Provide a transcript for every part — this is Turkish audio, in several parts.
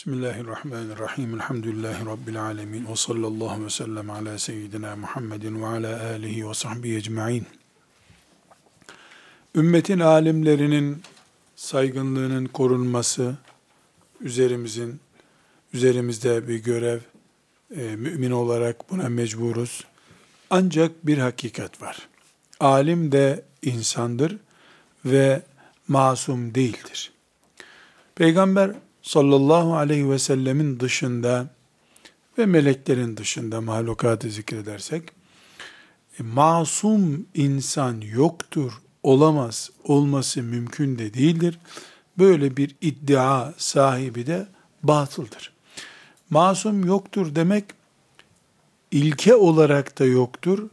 Bismillahirrahmanirrahim. Elhamdülillahi Rabbil alemin. Ve sallallahu ve sellem ala seyyidina Muhammedin ve ala alihi ve sahbihi ecma'in. Ümmetin alimlerinin saygınlığının korunması üzerimizin, üzerimizde bir görev, e, mümin olarak buna mecburuz. Ancak bir hakikat var. Alim de insandır ve masum değildir. Peygamber sallallahu aleyhi ve sellemin dışında ve meleklerin dışında mahlukatı zikredersek, e, masum insan yoktur, olamaz, olması mümkün de değildir. Böyle bir iddia sahibi de batıldır. Masum yoktur demek, ilke olarak da yoktur,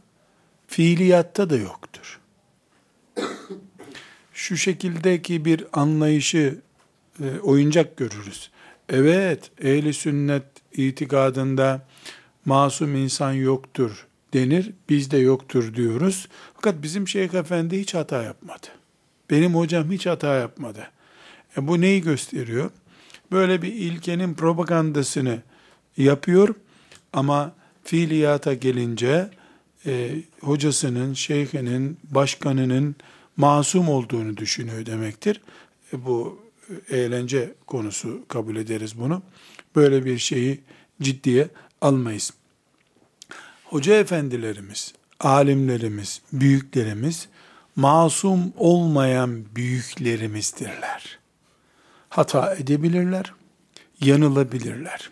fiiliyatta da yoktur. Şu şekildeki bir anlayışı e, oyuncak görürüz. Evet, ehli sünnet itikadında masum insan yoktur denir, bizde yoktur diyoruz. Fakat bizim Şeyh Efendi hiç hata yapmadı. Benim hocam hiç hata yapmadı. E bu neyi gösteriyor? Böyle bir ilkenin propagandasını yapıyor ama fiiliyata gelince e, hocasının, şeyhinin, başkanının masum olduğunu düşünüyor demektir. E, bu eğlence konusu kabul ederiz bunu. Böyle bir şeyi ciddiye almayız. Hoca efendilerimiz, alimlerimiz, büyüklerimiz masum olmayan büyüklerimizdirler. Hata edebilirler, yanılabilirler.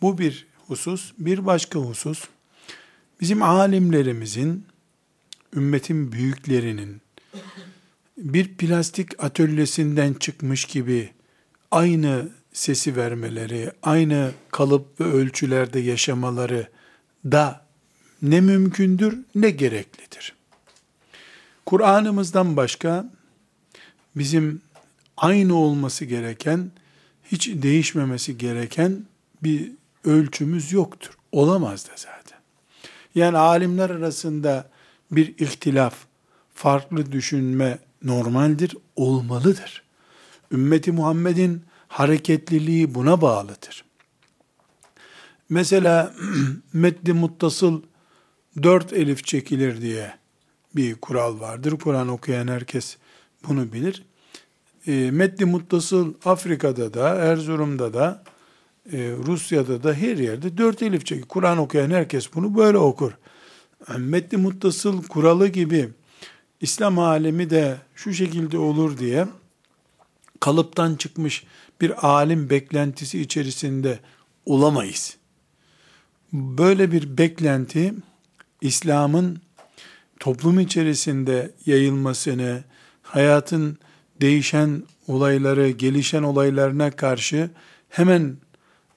Bu bir husus. Bir başka husus, bizim alimlerimizin, ümmetin büyüklerinin, bir plastik atölyesinden çıkmış gibi aynı sesi vermeleri, aynı kalıp ve ölçülerde yaşamaları da ne mümkündür ne gereklidir. Kur'an'ımızdan başka bizim aynı olması gereken, hiç değişmemesi gereken bir ölçümüz yoktur. Olamaz da zaten. Yani alimler arasında bir ihtilaf, farklı düşünme normaldir, olmalıdır. Ümmeti Muhammed'in hareketliliği buna bağlıdır. Mesela meddi muttasıl dört elif çekilir diye bir kural vardır. Kur'an okuyan herkes bunu bilir. E, meddi muttasıl Afrika'da da, Erzurum'da da, e, Rusya'da da her yerde dört elif çekilir. Kur'an okuyan herkes bunu böyle okur. Yani meddi muttasıl kuralı gibi İslam alemi de şu şekilde olur diye kalıptan çıkmış bir alim beklentisi içerisinde olamayız. Böyle bir beklenti İslam'ın toplum içerisinde yayılmasını, hayatın değişen olayları, gelişen olaylarına karşı hemen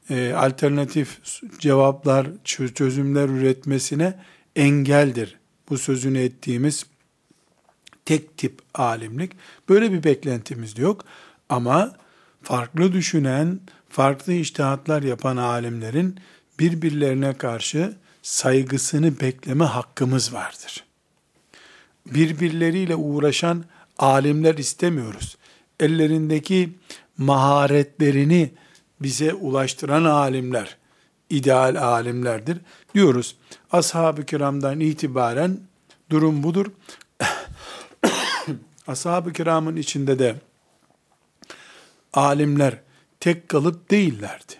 e, alternatif cevaplar, çözümler üretmesine engeldir. Bu sözünü ettiğimiz tek tip alimlik. Böyle bir beklentimiz de yok. Ama farklı düşünen, farklı iştihatlar yapan alimlerin birbirlerine karşı saygısını bekleme hakkımız vardır. Birbirleriyle uğraşan alimler istemiyoruz. Ellerindeki maharetlerini bize ulaştıran alimler, ideal alimlerdir diyoruz. Ashab-ı kiramdan itibaren durum budur. Ashab-ı kiramın içinde de alimler tek kalıp değillerdi.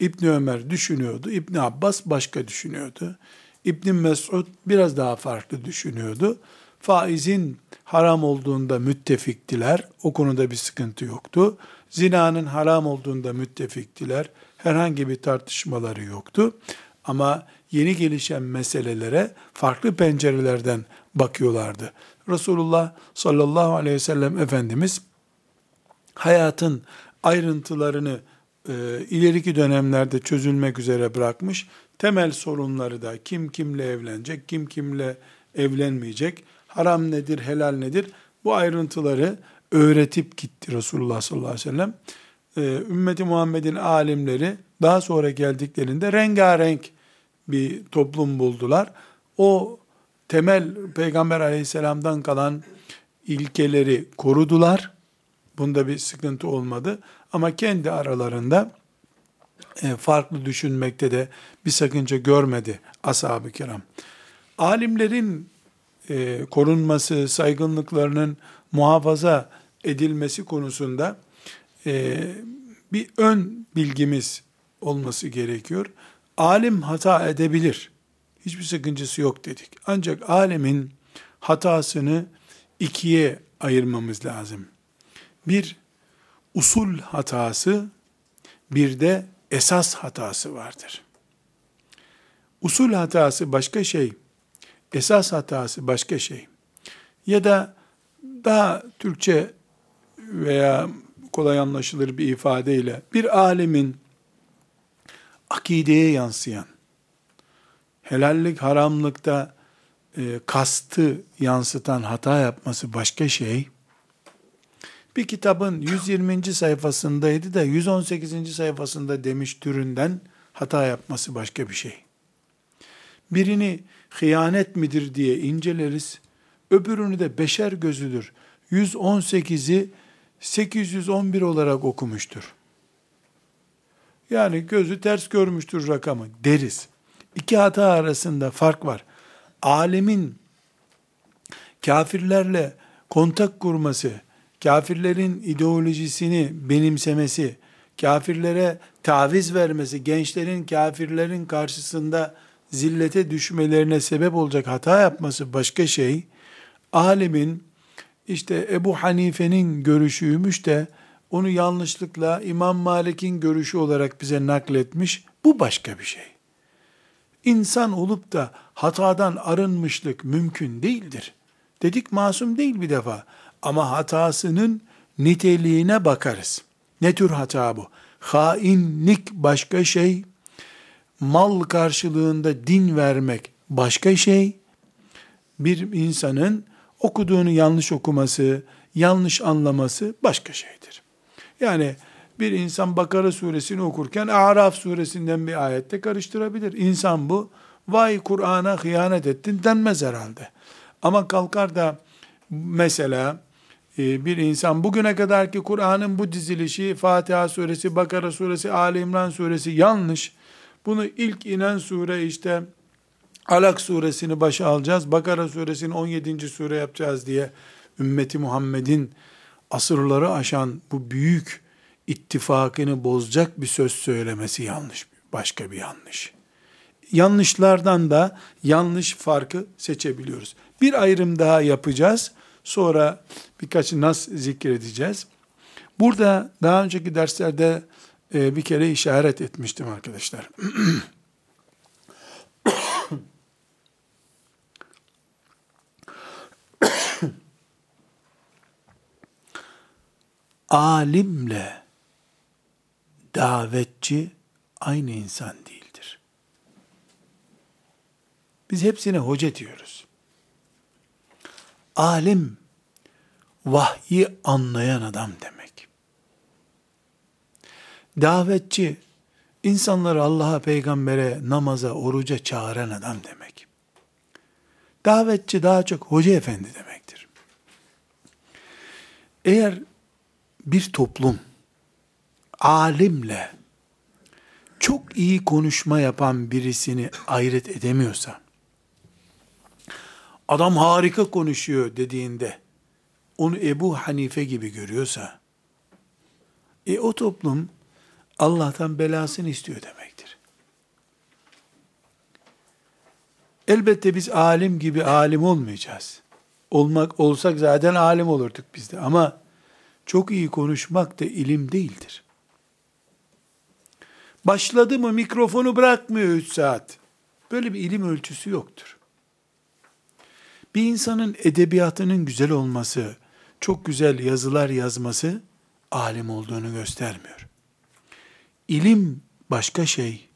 İbn Ömer düşünüyordu, İbn Abbas başka düşünüyordu. İbn Mesud biraz daha farklı düşünüyordu. Faizin haram olduğunda müttefiktiler. O konuda bir sıkıntı yoktu. Zinanın haram olduğunda müttefiktiler. Herhangi bir tartışmaları yoktu. Ama yeni gelişen meselelere farklı pencerelerden bakıyorlardı. Resulullah sallallahu aleyhi ve sellem Efendimiz hayatın ayrıntılarını e, ileriki dönemlerde çözülmek üzere bırakmış. Temel sorunları da kim kimle evlenecek, kim kimle evlenmeyecek, haram nedir, helal nedir bu ayrıntıları öğretip gitti Resulullah sallallahu aleyhi ve sellem. Ee, Ümmeti Muhammed'in alimleri daha sonra geldiklerinde rengarenk bir toplum buldular. O temel Peygamber aleyhisselamdan kalan ilkeleri korudular Bunda bir sıkıntı olmadı. Ama kendi aralarında e, farklı düşünmekte de bir sakınca görmedi ashab-ı kiram. Alimlerin e, korunması, saygınlıklarının muhafaza edilmesi konusunda e, bir ön bilgimiz olması gerekiyor. Alim hata edebilir. Hiçbir sakıncası yok dedik. Ancak alemin hatasını ikiye ayırmamız lazım. Bir usul hatası, bir de esas hatası vardır. Usul hatası başka şey, esas hatası başka şey. Ya da daha Türkçe veya kolay anlaşılır bir ifadeyle bir alemin akideye yansıyan, helallik haramlıkta e, kastı yansıtan hata yapması başka şey. Bir kitabın 120. sayfasındaydı da 118. sayfasında demiş türünden hata yapması başka bir şey. Birini hıyanet midir diye inceleriz. Öbürünü de beşer gözüdür. 118'i 811 olarak okumuştur. Yani gözü ters görmüştür rakamı deriz. İki hata arasında fark var. Alemin kafirlerle kontak kurması, kafirlerin ideolojisini benimsemesi, kafirlere taviz vermesi, gençlerin kafirlerin karşısında zillete düşmelerine sebep olacak hata yapması başka şey. Alemin işte Ebu Hanife'nin görüşüymüş de onu yanlışlıkla İmam Malik'in görüşü olarak bize nakletmiş. Bu başka bir şey. İnsan olup da hatadan arınmışlık mümkün değildir. Dedik masum değil bir defa. Ama hatasının niteliğine bakarız. Ne tür hata bu? Hainlik başka şey, mal karşılığında din vermek başka şey, bir insanın okuduğunu yanlış okuması, yanlış anlaması başka şeydir. Yani bir insan Bakara suresini okurken Araf suresinden bir ayette karıştırabilir. İnsan bu, vay Kur'an'a hıyanet ettin denmez herhalde. Ama kalkar da mesela e, bir insan bugüne kadarki Kur'an'ın bu dizilişi Fatiha suresi, Bakara suresi, Ali İmran suresi yanlış. Bunu ilk inen sure işte Alak suresini başa alacağız, Bakara suresini 17. sure yapacağız diye ümmeti Muhammed'in asırları aşan bu büyük ittifakını bozacak bir söz söylemesi yanlış. Başka bir yanlış. Yanlışlardan da yanlış farkı seçebiliyoruz. Bir ayrım daha yapacağız. Sonra birkaç nas zikredeceğiz. Burada daha önceki derslerde e, bir kere işaret etmiştim arkadaşlar. alimle davetçi aynı insan değildir. Biz hepsine hoca diyoruz. Alim, vahyi anlayan adam demek. Davetçi, insanları Allah'a, peygambere, namaza, oruca çağıran adam demek. Davetçi daha çok hoca efendi demektir. Eğer bir toplum alimle çok iyi konuşma yapan birisini ayırt edemiyorsa, adam harika konuşuyor dediğinde, onu Ebu Hanife gibi görüyorsa, e o toplum Allah'tan belasını istiyor demektir. Elbette biz alim gibi alim olmayacağız. Olmak olsak zaten alim olurduk biz de. Ama çok iyi konuşmak da ilim değildir. Başladı mı mikrofonu bırakmıyor 3 saat. Böyle bir ilim ölçüsü yoktur. Bir insanın edebiyatının güzel olması, çok güzel yazılar yazması alim olduğunu göstermiyor. İlim başka şey,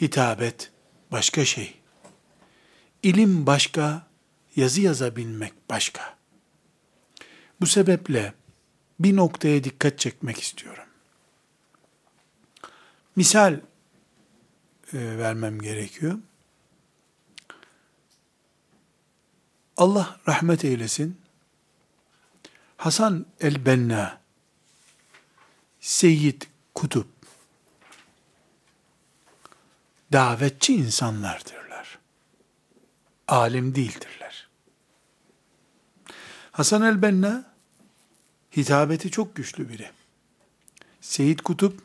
hitabet başka şey. İlim başka, yazı yazabilmek başka. Bu sebeple bir noktaya dikkat çekmek istiyorum. Misal e, vermem gerekiyor. Hasan el-Benna, Seyyid Kutup, davetçi insanlardırlar. Alim değildirler. Hasan el-Benna, hitabeti çok güçlü biri. Seyyid Kutup,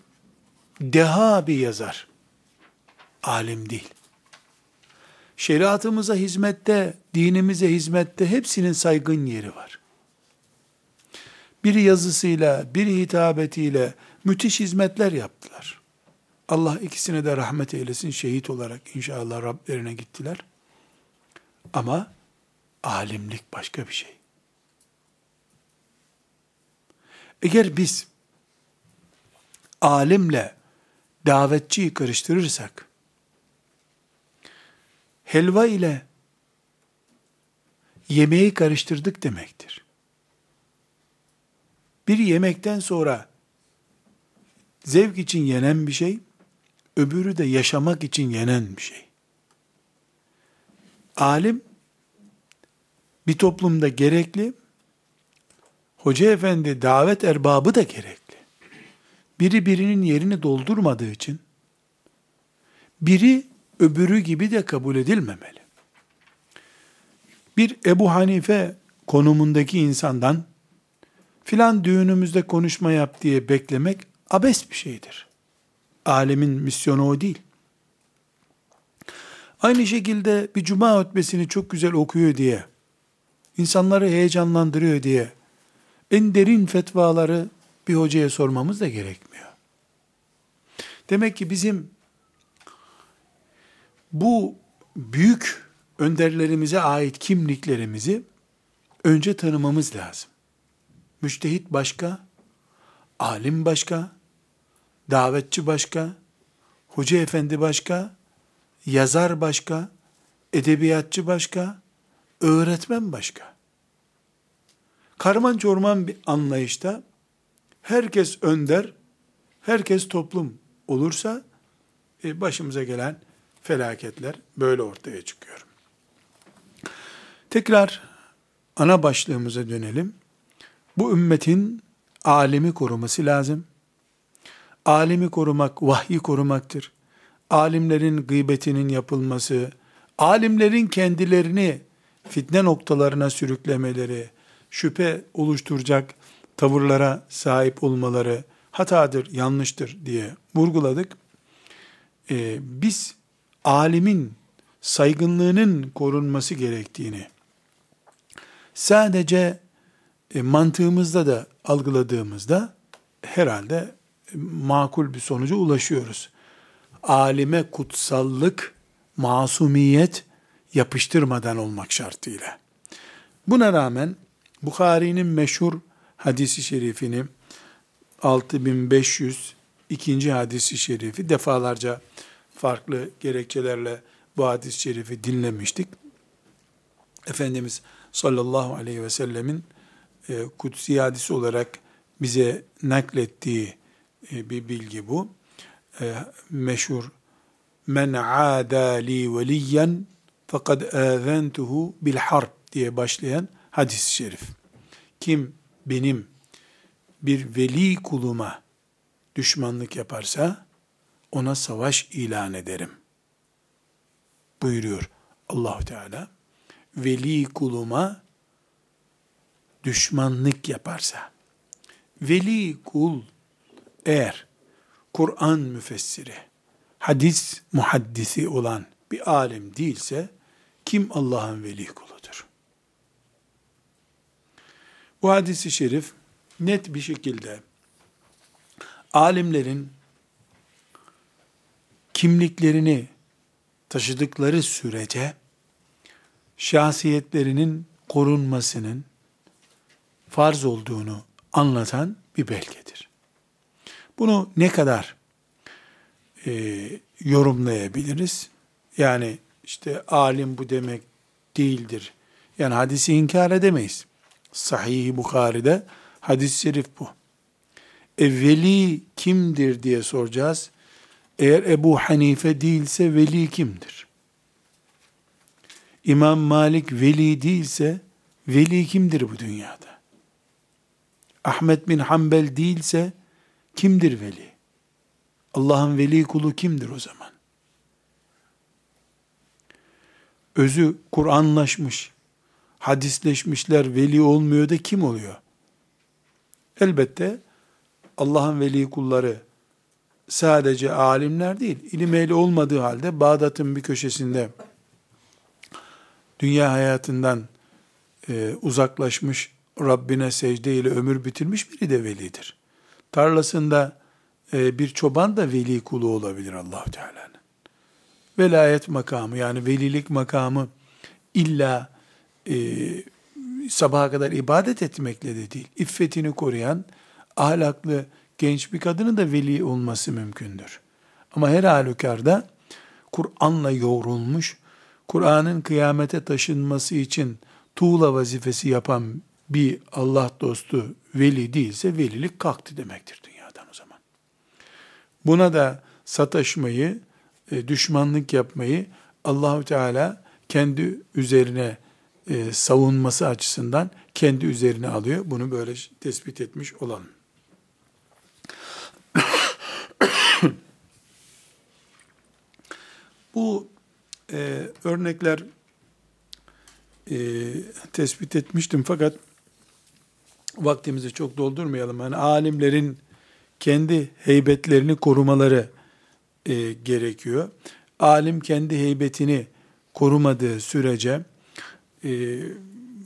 deha bir yazar. Alim değil. Şeriatımıza hizmette, dinimize hizmette hepsinin saygın yeri var. Biri yazısıyla, biri hitabetiyle müthiş hizmetler yaptılar. Allah ikisine de rahmet eylesin, şehit olarak inşallah Rablerine gittiler. Ama alimlik başka bir şey. Eğer biz alimle davetçiyi karıştırırsak, helva ile yemeği karıştırdık demektir. Bir yemekten sonra zevk için yenen bir şey, öbürü de yaşamak için yenen bir şey. Alim bir toplumda gerekli, hoca efendi davet erbabı da gerekli. Biri birinin yerini doldurmadığı için biri öbürü gibi de kabul edilmemeli. Bir Ebu Hanife konumundaki insandan filan düğünümüzde konuşma yap diye beklemek abes bir şeydir. Alemin misyonu o değil. Aynı şekilde bir cuma hutbesini çok güzel okuyor diye, insanları heyecanlandırıyor diye, en derin fetvaları bir hocaya sormamız da gerekmiyor. Demek ki bizim bu büyük önderlerimize ait kimliklerimizi önce tanımamız lazım. Müştehit başka, alim başka, davetçi başka, hoca efendi başka, yazar başka, edebiyatçı başka, öğretmen başka. Karman çorman bir anlayışta herkes önder, herkes toplum olursa e, başımıza gelen felaketler böyle ortaya çıkıyor. Tekrar ana başlığımıza dönelim. Bu ümmetin alemi koruması lazım. Alemi korumak, vahyi korumaktır. Alimlerin gıybetinin yapılması, alimlerin kendilerini fitne noktalarına sürüklemeleri, şüphe oluşturacak tavırlara sahip olmaları hatadır, yanlıştır diye vurguladık. Ee, biz alimin saygınlığının korunması gerektiğini sadece e, mantığımızda da algıladığımızda herhalde e, makul bir sonuca ulaşıyoruz. Alime kutsallık, masumiyet yapıştırmadan olmak şartıyla. Buna rağmen Bukhari'nin meşhur hadisi şerifini 6500 ikinci hadisi şerifi defalarca farklı gerekçelerle bu hadis-i şerifi dinlemiştik. Efendimiz sallallahu aleyhi ve sellemin e, kutsi hadisi olarak bize naklettiği e, bir bilgi bu. E, meşhur men aada li veliyen fakat azentuhu bil harb diye başlayan hadis-i şerif. Kim benim bir veli kuluma düşmanlık yaparsa ona savaş ilan ederim. Buyuruyor Allahu Teala. Veli kuluma düşmanlık yaparsa, veli kul eğer Kur'an müfessiri, hadis muhaddisi olan bir alim değilse, kim Allah'ın veli kuludur? Bu hadisi şerif net bir şekilde alimlerin kimliklerini taşıdıkları sürece şahsiyetlerinin korunmasının farz olduğunu anlatan bir belgedir. Bunu ne kadar e, yorumlayabiliriz? Yani işte alim bu demek değildir. Yani hadisi inkar edemeyiz. Sahih-i Bukhari'de hadis-i şerif bu. Evveli kimdir diye soracağız. Eğer Ebu Hanife değilse veli kimdir? İmam Malik veli değilse veli kimdir bu dünyada? Ahmet bin Hanbel değilse kimdir veli? Allah'ın veli kulu kimdir o zaman? Özü Kur'anlaşmış, hadisleşmişler veli olmuyor da kim oluyor? Elbette Allah'ın veli kulları sadece alimler değil, ilim ehli olmadığı halde Bağdat'ın bir köşesinde dünya hayatından e, uzaklaşmış, Rabbine secde ile ömür bitirmiş biri de velidir. Tarlasında e, bir çoban da veli kulu olabilir allah Teala'nın. Velayet makamı yani velilik makamı illa e, sabaha kadar ibadet etmekle de değil. İffetini koruyan, ahlaklı, genç bir kadının da veli olması mümkündür. Ama her halükarda Kur'an'la yoğrulmuş, Kur'an'ın kıyamete taşınması için tuğla vazifesi yapan bir Allah dostu veli değilse velilik kalktı demektir dünyadan o zaman. Buna da sataşmayı, e, düşmanlık yapmayı Allahü Teala kendi üzerine e, savunması açısından kendi üzerine alıyor. Bunu böyle tespit etmiş olalım. Bu e, örnekler e, tespit etmiştim fakat vaktimizi çok doldurmayalım. Yani alimlerin kendi heybetlerini korumaları e, gerekiyor. Alim kendi heybetini korumadığı sürece e,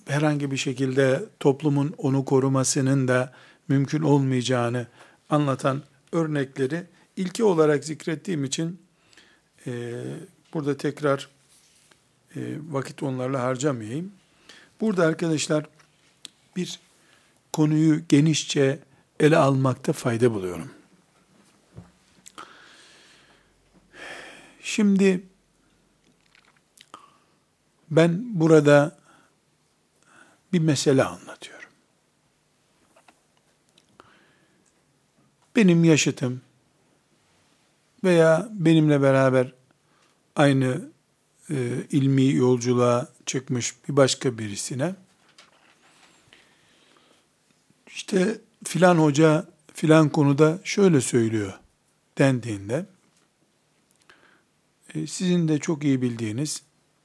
herhangi bir şekilde toplumun onu korumasının da mümkün olmayacağını anlatan örnekleri ilki olarak zikrettiğim için e, burada tekrar e, vakit onlarla harcamayayım. Burada arkadaşlar bir konuyu genişçe ele almakta fayda buluyorum. Şimdi ben burada bir mesele anlatıyorum. Benim yaşıtım veya benimle beraber aynı e, ilmi yolculuğa çıkmış bir başka birisine işte filan hoca filan konuda şöyle söylüyor dendiğinde e, sizin de çok iyi bildiğiniz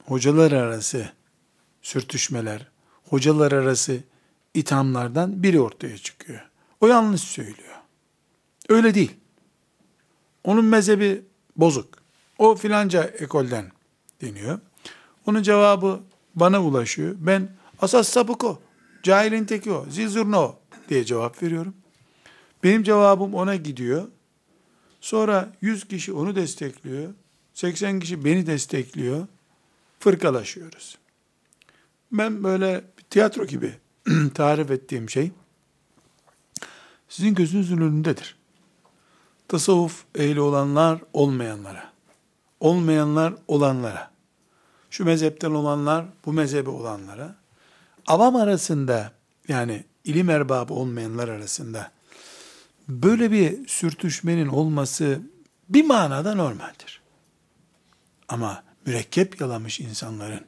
hocalar arası sürtüşmeler, hocalar arası ithamlardan biri ortaya çıkıyor. O yanlış söylüyor. Öyle değil. Onun mezhebi bozuk. O filanca ekolden deniyor. Onun cevabı bana ulaşıyor. Ben asas sapık o. Cahilin teki o. Zilzurna diye cevap veriyorum. Benim cevabım ona gidiyor. Sonra 100 kişi onu destekliyor. 80 kişi beni destekliyor. Fırkalaşıyoruz. Ben böyle tiyatro gibi tarif ettiğim şey sizin gözünüzün önündedir. Tasavvuf ehli olanlar olmayanlara, olmayanlar olanlara, şu mezhepten olanlar bu mezhebe olanlara, avam arasında yani ilim erbabı olmayanlar arasında böyle bir sürtüşmenin olması bir manada normaldir. Ama mürekkep yalamış insanların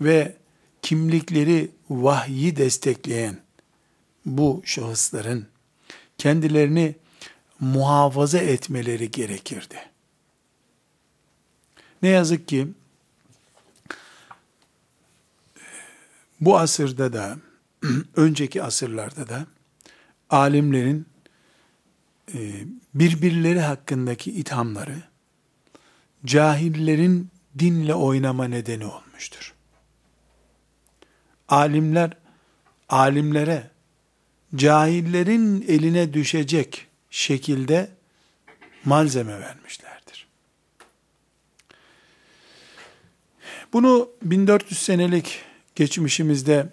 ve kimlikleri vahyi destekleyen bu şahısların kendilerini muhafaza etmeleri gerekirdi. Ne yazık ki bu asırda da önceki asırlarda da alimlerin e, birbirleri hakkındaki ithamları cahillerin dinle oynama nedeni olmuştur. Alimler alimlere cahillerin eline düşecek şekilde malzeme vermişlerdir. Bunu 1400 senelik geçmişimizde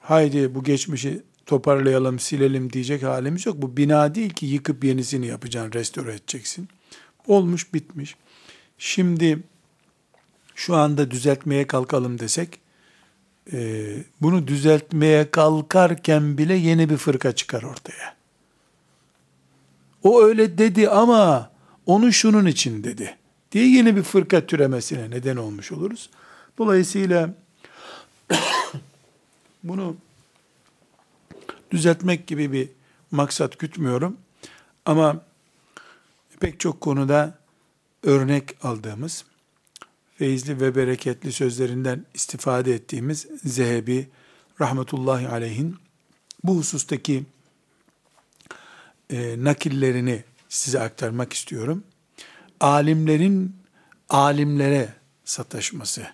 haydi bu geçmişi toparlayalım, silelim diyecek halimiz yok. Bu bina değil ki yıkıp yenisini yapacaksın, restore edeceksin. Olmuş, bitmiş. Şimdi şu anda düzeltmeye kalkalım desek, e, bunu düzeltmeye kalkarken bile yeni bir fırka çıkar ortaya. O öyle dedi ama onu şunun için dedi diye yeni bir fırka türemesine neden olmuş oluruz. Dolayısıyla bunu düzeltmek gibi bir maksat gütmüyorum. Ama pek çok konuda örnek aldığımız, feyizli ve bereketli sözlerinden istifade ettiğimiz Zehebi rahmetullahi aleyhin bu husustaki e, nakillerini size aktarmak istiyorum. Alimlerin alimlere sataşması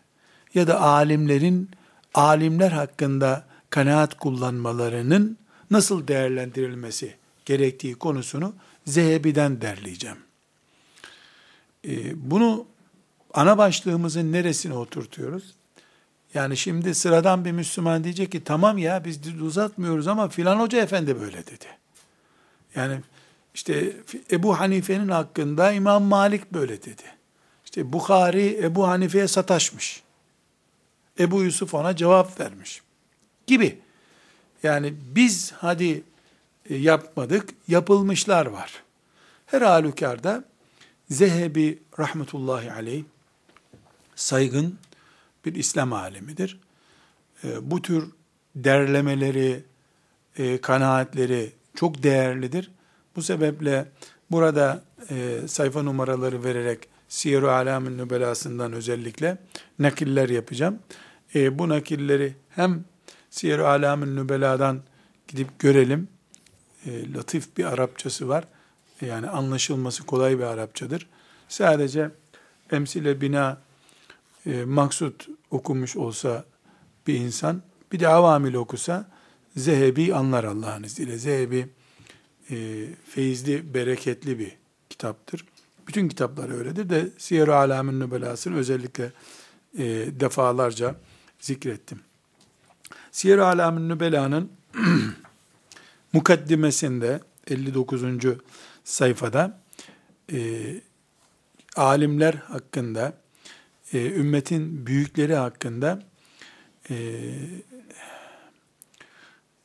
ya da alimlerin alimler hakkında kanaat kullanmalarının nasıl değerlendirilmesi gerektiği konusunu Zehebi'den derleyeceğim. Ee, bunu ana başlığımızın neresine oturtuyoruz? Yani şimdi sıradan bir Müslüman diyecek ki tamam ya biz uzatmıyoruz ama filan hoca efendi böyle dedi. Yani işte Ebu Hanife'nin hakkında İmam Malik böyle dedi. İşte Bukhari Ebu Hanife'ye sataşmış. Ebu Yusuf ona cevap vermiş. Gibi. Yani biz hadi e, yapmadık, yapılmışlar var. Her halükarda Zehebi rahmetullahi aleyh saygın bir İslam alemidir. E, bu tür derlemeleri, e, kanaatleri çok değerlidir. Bu sebeple burada sayfa numaraları vererek Siyer-i Alam'ın nübelasından özellikle nakiller yapacağım. bu nakilleri hem Siyer-i Alam'ın nübeladan gidip görelim e, latif bir Arapçası var. Yani anlaşılması kolay bir Arapçadır. Sadece emsile bina e, maksut okumuş olsa bir insan, bir de avamil okusa, Zehebi anlar Allah'ın izniyle. Zehebi e, feyizli, bereketli bir kitaptır. Bütün kitaplar öyledir de Siyer-i Alam'ın nübelasını özellikle e, defalarca zikrettim. Siyer-i Alam'ın nübelanın mukaddimesinde 59. sayfada e, alimler hakkında, e, ümmetin büyükleri hakkında e,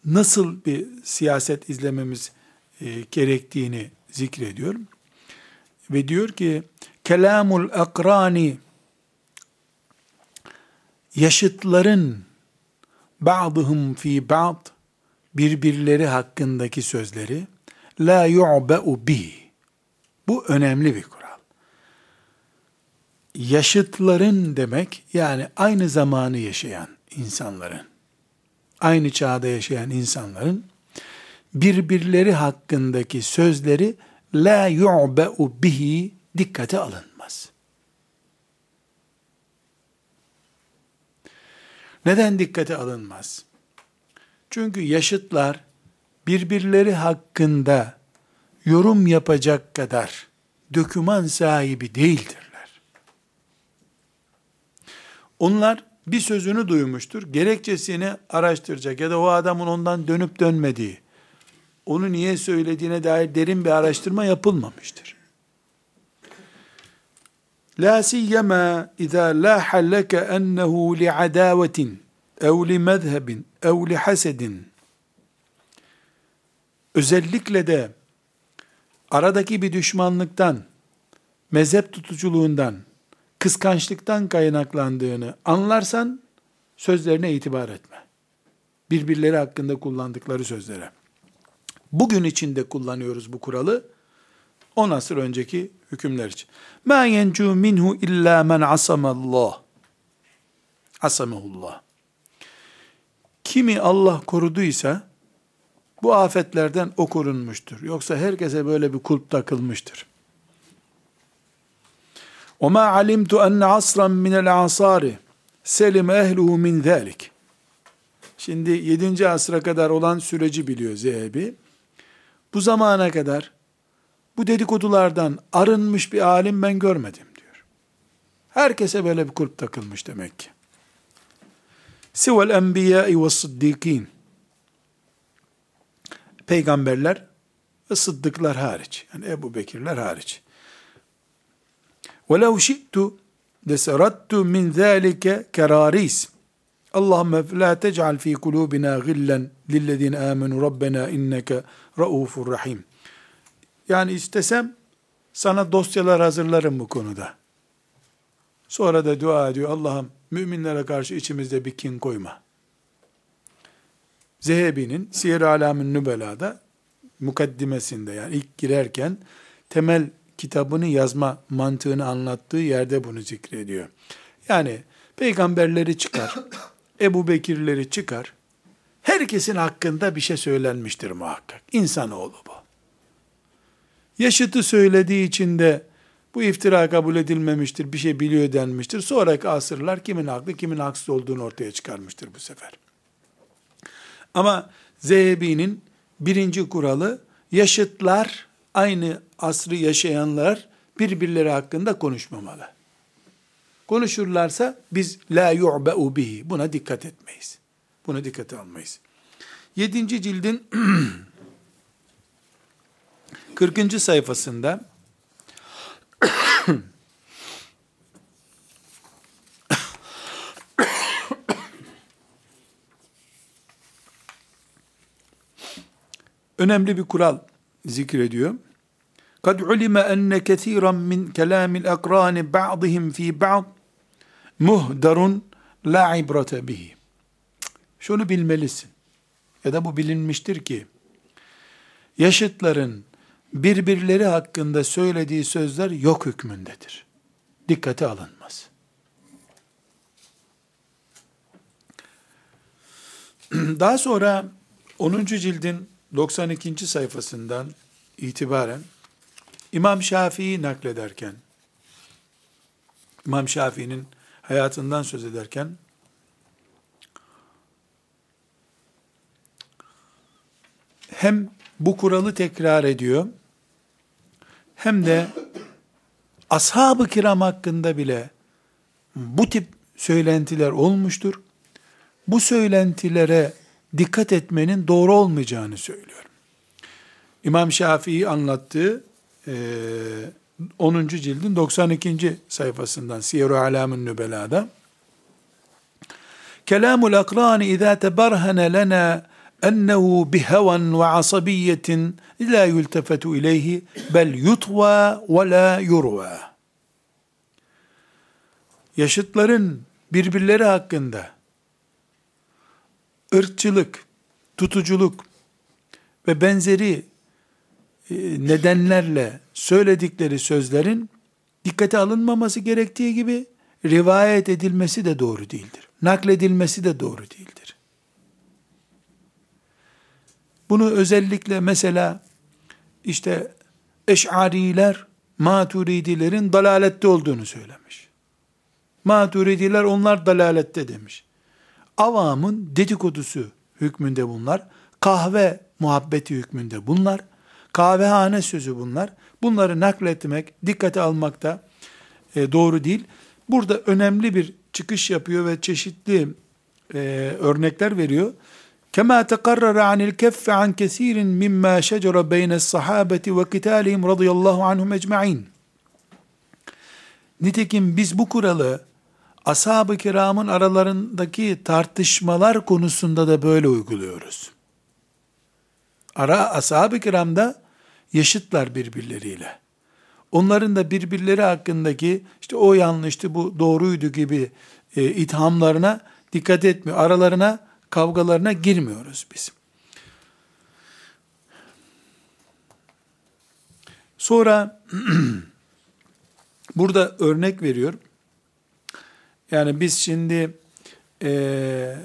nasıl bir siyaset izlememiz e, gerektiğini zikrediyor. Ve diyor ki, kelamul akrani yaşıtların ba'dıhum fi ba'd birbirleri hakkındaki sözleri la yu'be'u bi. Bu önemli bir kural. Yaşıtların demek yani aynı zamanı yaşayan insanların, aynı çağda yaşayan insanların birbirleri hakkındaki sözleri la yu'be'u bihi dikkate alınmaz. Neden dikkate alınmaz? Çünkü yaşıtlar birbirleri hakkında yorum yapacak kadar döküman sahibi değildirler. Onlar bir sözünü duymuştur, gerekçesini araştıracak ya da o adamın ondan dönüp dönmediği, onu niye söylediğine dair derin bir araştırma yapılmamıştır. La siyyema izâ la halleke ennehu li adavetin ev li mezhebin ev li özellikle de aradaki bir düşmanlıktan, mezhep tutuculuğundan, kıskançlıktan kaynaklandığını anlarsan sözlerine itibar etme. Birbirleri hakkında kullandıkları sözlere. Bugün içinde kullanıyoruz bu kuralı. 10 asır önceki hükümler için. Ma yencu minhu illa men asamallah. Asamehullah kimi Allah koruduysa bu afetlerden o korunmuştur. Yoksa herkese böyle bir kulp takılmıştır. وَمَا عَلِمْتُ أَنَّ عَصْرًا مِنَ الْعَصَارِ selim ehluhu min zalik. Şimdi 7. asra kadar olan süreci biliyor Zehebi. Bu zamana kadar bu dedikodulardan arınmış bir alim ben görmedim diyor. Herkese böyle bir kulp takılmış demek ki sivel enbiyai ve sıddikin. Peygamberler ve sıddıklar hariç. Yani Ebu Bekirler hariç. وَلَوْ شِئْتُ لَسَرَدْتُ مِنْ ذَٰلِكَ كَرَارِيسِ Allahümme la tec'al fi kulubina gillen lillezine amenu rabbena inneke raufur rahim. Yani istesem sana dosyalar hazırlarım bu konuda. Sonra da dua ediyor Allah'ım müminlere karşı içimizde bir kin koyma. Zehebi'nin Siyer-i Alamün Nübela'da mukaddimesinde yani ilk girerken temel kitabını yazma mantığını anlattığı yerde bunu zikrediyor. Yani peygamberleri çıkar, Ebu Bekirleri çıkar, herkesin hakkında bir şey söylenmiştir muhakkak. İnsanoğlu bu. Yaşıtı söylediği için de bu iftira kabul edilmemiştir, bir şey biliyor denmiştir. Sonraki asırlar kimin haklı, kimin haksız olduğunu ortaya çıkarmıştır bu sefer. Ama Zehebi'nin birinci kuralı, yaşıtlar, aynı asrı yaşayanlar birbirleri hakkında konuşmamalı. Konuşurlarsa biz la yu'be'u bihi. Buna dikkat etmeyiz. Buna dikkat almayız. Yedinci cildin 40. sayfasında önemli bir kural zikrediyor. Kad ulime enne kethiran min kelamil akrani ba'dihim fi ba'd muhdarun la ibrate bihi. Şunu bilmelisin ya da bu bilinmiştir ki yaşıtların birbirleri hakkında söylediği sözler yok hükmündedir. Dikkate alınmaz. Daha sonra 10. cildin 92. sayfasından itibaren İmam Şafii naklederken, İmam Şafii'nin hayatından söz ederken, hem bu kuralı tekrar ediyor, hem de ashab-ı kiram hakkında bile bu tip söylentiler olmuştur. Bu söylentilere dikkat etmenin doğru olmayacağını söylüyor. İmam Şafii anlattığı 10. E, cildin 92. sayfasından Siyer-i Alamın Nübela'da Kelamul akrani izâ teberhene lena ennehu bihevan ve asabiyetin la yultefetu ileyhi bel yutva ve la yurva. Yaşıtların birbirleri hakkında ırkçılık, tutuculuk ve benzeri e, nedenlerle söyledikleri sözlerin dikkate alınmaması gerektiği gibi rivayet edilmesi de doğru değildir. Nakledilmesi de doğru değildir. Bunu özellikle mesela işte Eş'ariler Maturidilerin dalalette olduğunu söylemiş. Maturidiler onlar dalalette demiş. Avamın dedikodusu hükmünde bunlar. Kahve muhabbeti hükmünde bunlar. Kahvehane sözü bunlar. Bunları nakletmek, dikkate almak da e, doğru değil. Burada önemli bir çıkış yapıyor ve çeşitli e, örnekler veriyor. Kema tekarrara anil keffe an kesirin mimma şecere beyne sahabeti ve kitalihim radıyallahu anhum ecma'in. Nitekim biz bu kuralı ashab-ı kiramın aralarındaki tartışmalar konusunda da böyle uyguluyoruz. Ara ashab-ı kiramda yaşıtlar birbirleriyle. Onların da birbirleri hakkındaki işte o yanlıştı bu doğruydu gibi e, ithamlarına dikkat etmiyor. Aralarına kavgalarına girmiyoruz biz. Sonra burada örnek veriyor. Yani biz şimdi e,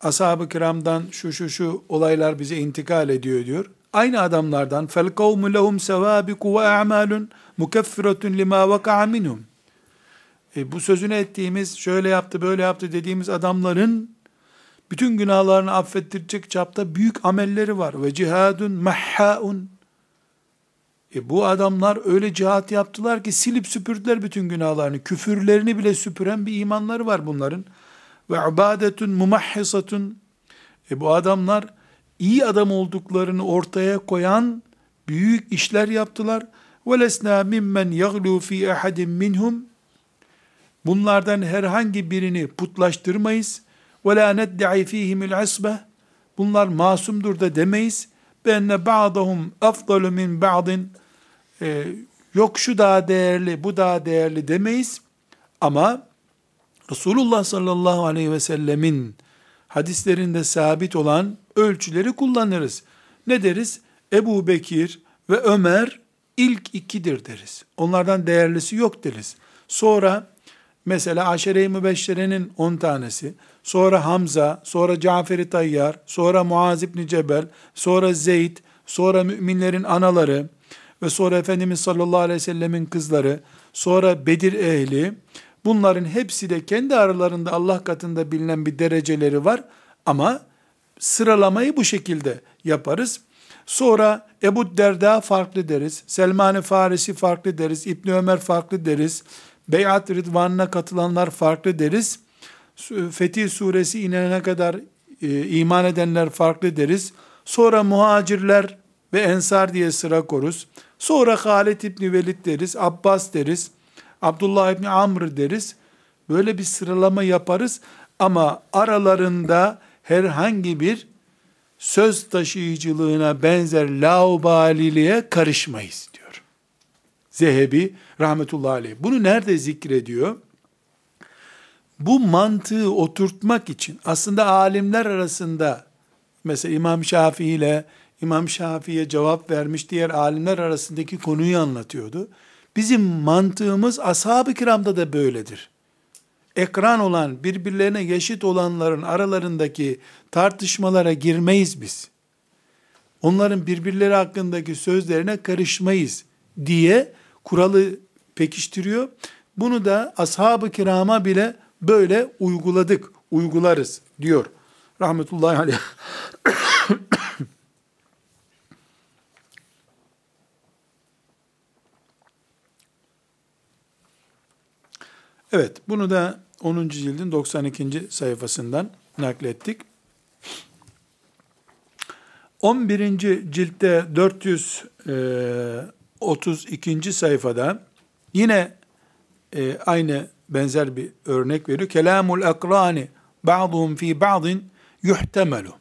ashab-ı kiramdan şu şu şu olaylar bize intikal ediyor diyor aynı adamlardan fel kavmu lehum sevabiku ve a'malun mukeffiratun lima vaka'a minhum. E, bu sözünü ettiğimiz şöyle yaptı böyle yaptı dediğimiz adamların bütün günahlarını affettirecek çapta büyük amelleri var. Ve cihadun mahhaun. E bu adamlar öyle cihat yaptılar ki silip süpürdüler bütün günahlarını. Küfürlerini bile süpüren bir imanları var bunların. Ve ibadetun mumahhisatun. E bu adamlar iyi adam olduklarını ortaya koyan büyük işler yaptılar. Ve lesna mimmen yaglu fi ahadin minhum. Bunlardan herhangi birini putlaştırmayız. Ve la nedda'i fihimil isbeh. Bunlar masumdur da demeyiz. Benne ba'dahum afdalu min ba'din ee, Yok şu daha değerli, bu daha değerli demeyiz. Ama Resulullah sallallahu aleyhi ve sellemin hadislerinde sabit olan ölçüleri kullanırız. Ne deriz? Ebu Bekir ve Ömer ilk ikidir deriz. Onlardan değerlisi yok deriz. Sonra mesela Aşere-i Mübeşşere'nin on tanesi, sonra Hamza, sonra Cafer-i Tayyar, sonra Muaz İbni Cebel, sonra Zeyd, sonra müminlerin anaları ve sonra Efendimiz sallallahu aleyhi ve sellemin kızları, sonra Bedir ehli, bunların hepsi de kendi aralarında Allah katında bilinen bir dereceleri var ama sıralamayı bu şekilde yaparız. Sonra Ebu Derda farklı deriz, Selman-ı Farisi farklı deriz, İbn Ömer farklı deriz, Beyat Rıdvan'ına katılanlar farklı deriz. Fetih suresi inene kadar e, iman edenler farklı deriz. Sonra muhacirler ve ensar diye sıra koruz. Sonra Halid İbni Velid deriz, Abbas deriz, Abdullah İbni Amr deriz. Böyle bir sıralama yaparız ama aralarında herhangi bir söz taşıyıcılığına benzer laubaliliğe karışmayız diyor. Zehebi rahmetullahi aleyh. Bunu nerede zikrediyor? Bu mantığı oturtmak için aslında alimler arasında mesela İmam Şafii ile İmam Şafii'ye cevap vermiş diğer alimler arasındaki konuyu anlatıyordu. Bizim mantığımız ashab-ı kiramda da böyledir. Ekran olan, birbirlerine yaşıt olanların aralarındaki tartışmalara girmeyiz biz. Onların birbirleri hakkındaki sözlerine karışmayız diye kuralı pekiştiriyor. Bunu da ashab-ı kirama bile böyle uyguladık, uygularız diyor. Rahmetullahi aleyh. Evet, bunu da 10. cildin 92. sayfasından naklettik. 11. ciltte 432. sayfada yine e, aynı benzer bir örnek veriyor. Kelamul akrani ba'duhum fi ba'din yuhtemelu.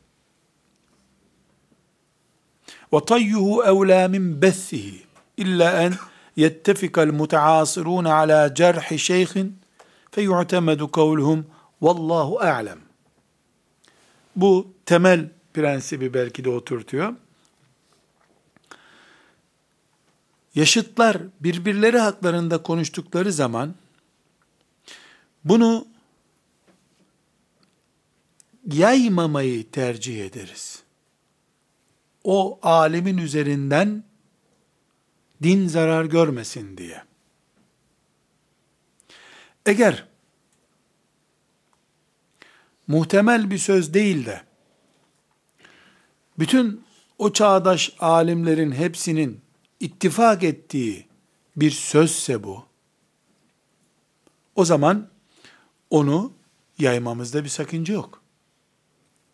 Ve tayyuhu evlâ min bethihi illa en yettefikal mutaasirun ala cerhi şeyhin feyu'temedu kavluhum vallahu a'lem. Bu temel prensibi belki de oturtuyor. Yaşıtlar birbirleri haklarında konuştukları zaman bunu yaymamayı tercih ederiz. O alemin üzerinden din zarar görmesin diye. Eğer muhtemel bir söz değil de bütün o çağdaş alimlerin hepsinin ittifak ettiği bir sözse bu, o zaman onu yaymamızda bir sakınca yok.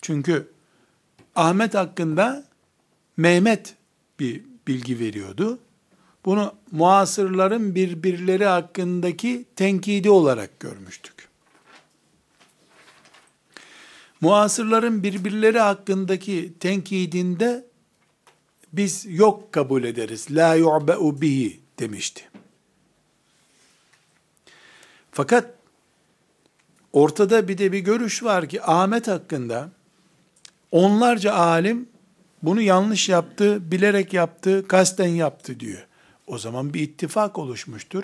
Çünkü Ahmet hakkında Mehmet bir bilgi veriyordu. Bunu muasırların birbirleri hakkındaki tenkidi olarak görmüştük. Muasırların birbirleri hakkındaki tenkidinde biz yok kabul ederiz. La yu'be'u bihi demişti. Fakat ortada bir de bir görüş var ki Ahmet hakkında onlarca alim bunu yanlış yaptı, bilerek yaptı, kasten yaptı diyor. O zaman bir ittifak oluşmuştur.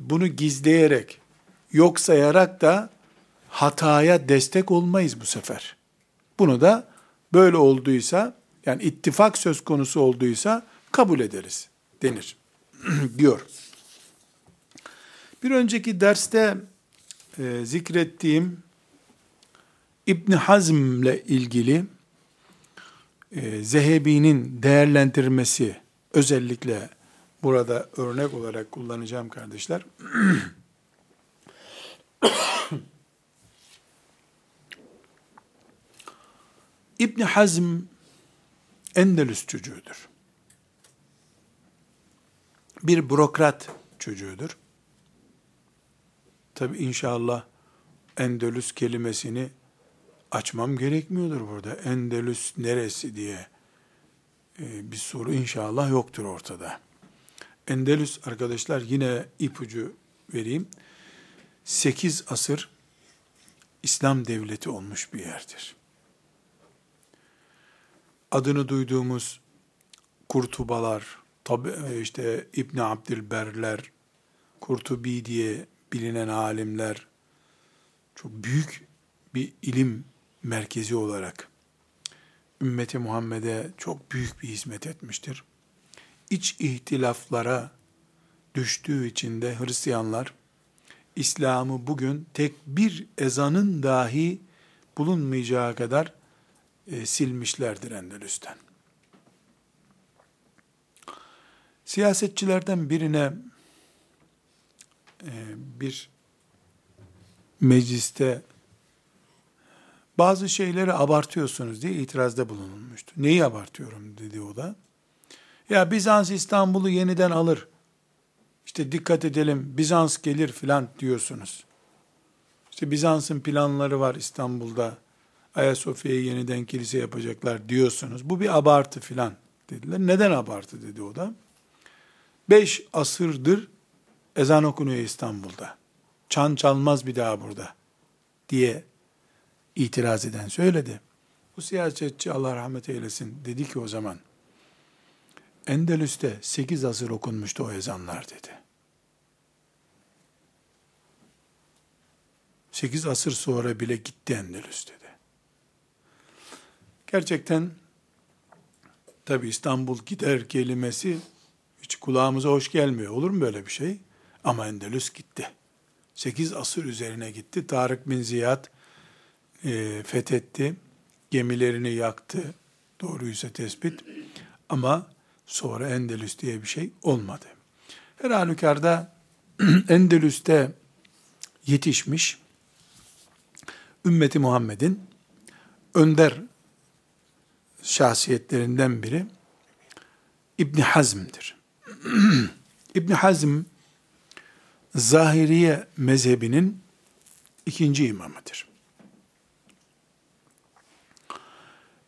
Bunu gizleyerek, yok sayarak da hataya destek olmayız bu sefer. Bunu da böyle olduysa, yani ittifak söz konusu olduysa kabul ederiz denir diyor. Bir önceki derste e, zikrettiğim İbn Hazm ile ilgili e, Zehebi'nin değerlendirmesi özellikle burada örnek olarak kullanacağım kardeşler. İbn Hazm Endülüs çocuğudur. Bir bürokrat çocuğudur. Tabi inşallah Endülüs kelimesini açmam gerekmiyordur burada. Endülüs neresi diye bir soru inşallah yoktur ortada. Endülüs arkadaşlar yine ipucu vereyim. 8 asır İslam devleti olmuş bir yerdir. adını duyduğumuz Kurtubalar, tabi e, işte İbn Abdülberler, Kurtubi diye bilinen alimler çok büyük bir ilim merkezi olarak ümmeti Muhammed'e çok büyük bir hizmet etmiştir. İç ihtilaflara düştüğü için de Hristiyanlar İslam'ı bugün tek bir ezanın dahi bulunmayacağı kadar e, silmişlerdir Endülüs'ten. Siyasetçilerden birine e, bir mecliste bazı şeyleri abartıyorsunuz diye itirazda bulunulmuştu. Neyi abartıyorum dedi o da. Ya Bizans İstanbul'u yeniden alır. İşte dikkat edelim Bizans gelir filan diyorsunuz. İşte Bizans'ın planları var İstanbul'da. Ayasofya'yı yeniden kilise yapacaklar diyorsunuz. Bu bir abartı filan dediler. Neden abartı dedi o da. Beş asırdır ezan okunuyor İstanbul'da. Çan çalmaz bir daha burada diye itiraz eden söyledi. Bu siyasetçi Allah rahmet eylesin dedi ki o zaman Endülüs'te sekiz asır okunmuştu o ezanlar dedi. Sekiz asır sonra bile gitti Endülüs dedi. Gerçekten tabi İstanbul gider kelimesi hiç kulağımıza hoş gelmiyor. Olur mu böyle bir şey? Ama Endülüs gitti. Sekiz asır üzerine gitti. Tarık bin Ziyad e, fethetti. Gemilerini yaktı. Doğruysa tespit. Ama sonra Endülüs diye bir şey olmadı. Her halükarda Endülüs'te yetişmiş ümmeti Muhammed'in önder şahsiyetlerinden biri İbni Hazm'dir. İbni Hazm Zahiriye mezhebinin ikinci imamıdır.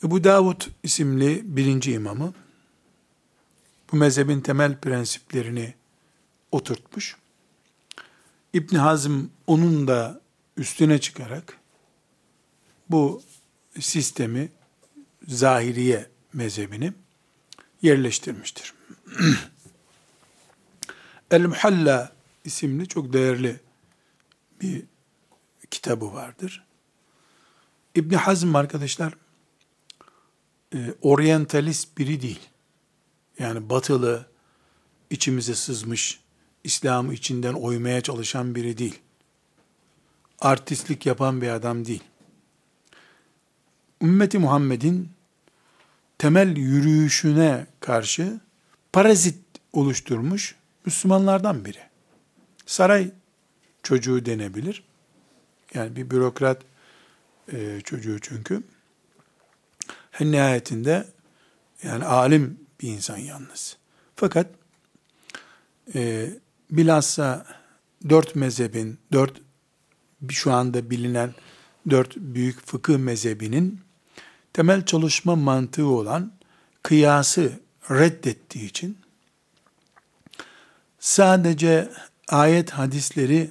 Ebu Davud isimli birinci imamı bu mezhebin temel prensiplerini oturtmuş. İbn Hazm onun da üstüne çıkarak bu sistemi zahiriye mezhebini yerleştirmiştir. El-Muhalla isimli çok değerli bir kitabı vardır. İbn Hazm arkadaşlar e, oryantalist biri değil. Yani batılı, içimize sızmış, İslam'ı içinden oymaya çalışan biri değil. Artistlik yapan bir adam değil. Ümmeti Muhammed'in temel yürüyüşüne karşı parazit oluşturmuş Müslümanlardan biri. Saray çocuğu denebilir. Yani bir bürokrat e, çocuğu çünkü. En nihayetinde yani alim bir insan yalnız. Fakat e, bilhassa dört mezhebin, dört şu anda bilinen dört büyük fıkıh mezhebinin temel çalışma mantığı olan kıyası reddettiği için sadece ayet hadisleri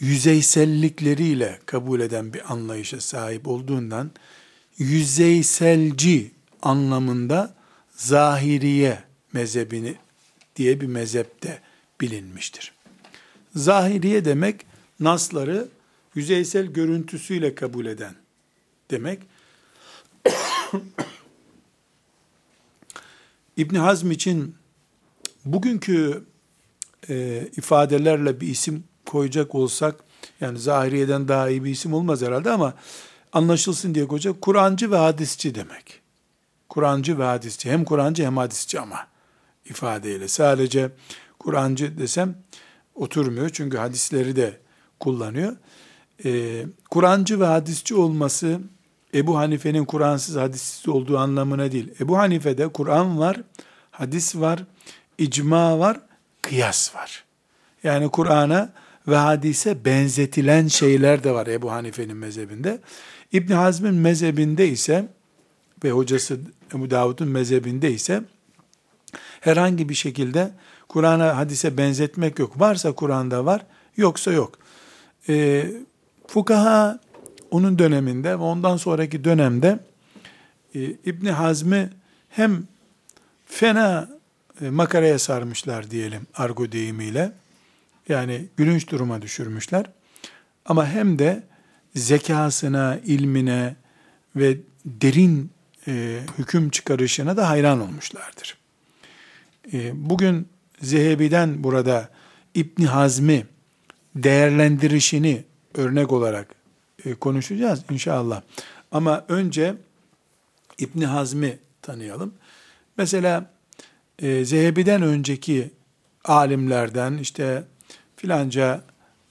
yüzeysellikleriyle kabul eden bir anlayışa sahip olduğundan yüzeyselci anlamında zahiriye mezhebini diye bir mezhepte bilinmiştir. Zahiriye demek nasları yüzeysel görüntüsüyle kabul eden demek. İbn Hazm için bugünkü e, ifadelerle bir isim koyacak olsak, yani zahiriyeden daha iyi bir isim olmaz herhalde ama anlaşılsın diye koyacak, Kur'ancı ve hadisçi demek. Kur'ancı ve hadisçi, hem Kur'ancı hem hadisçi ama ifadeyle. Sadece Kur'ancı desem oturmuyor çünkü hadisleri de kullanıyor. Ee, Kur'ancı ve hadisçi olması Ebu Hanife'nin Kur'ansız hadissiz olduğu anlamına değil. Ebu Hanife'de Kur'an var, hadis var, icma var, kıyas var. Yani Kur'an'a ve hadise benzetilen şeyler de var Ebu Hanife'nin mezhebinde. İbn Hazm'in mezhebinde ise ve hocası Ebu Davud'un mezhebinde ise herhangi bir şekilde Kur'an'a hadise benzetmek yok. Varsa Kur'an'da var, yoksa yok. E, fukaha onun döneminde ve ondan sonraki dönemde e, İbni Hazm'i hem fena e, makaraya sarmışlar diyelim argo deyimiyle. Yani gülünç duruma düşürmüşler. Ama hem de zekasına, ilmine ve derin e, hüküm çıkarışına da hayran olmuşlardır. E, bugün Zehebi'den burada İbni Hazmi değerlendirişini örnek olarak e, konuşacağız inşallah. Ama önce İbni Hazmi tanıyalım. Mesela e, Zehebi'den önceki alimlerden işte filanca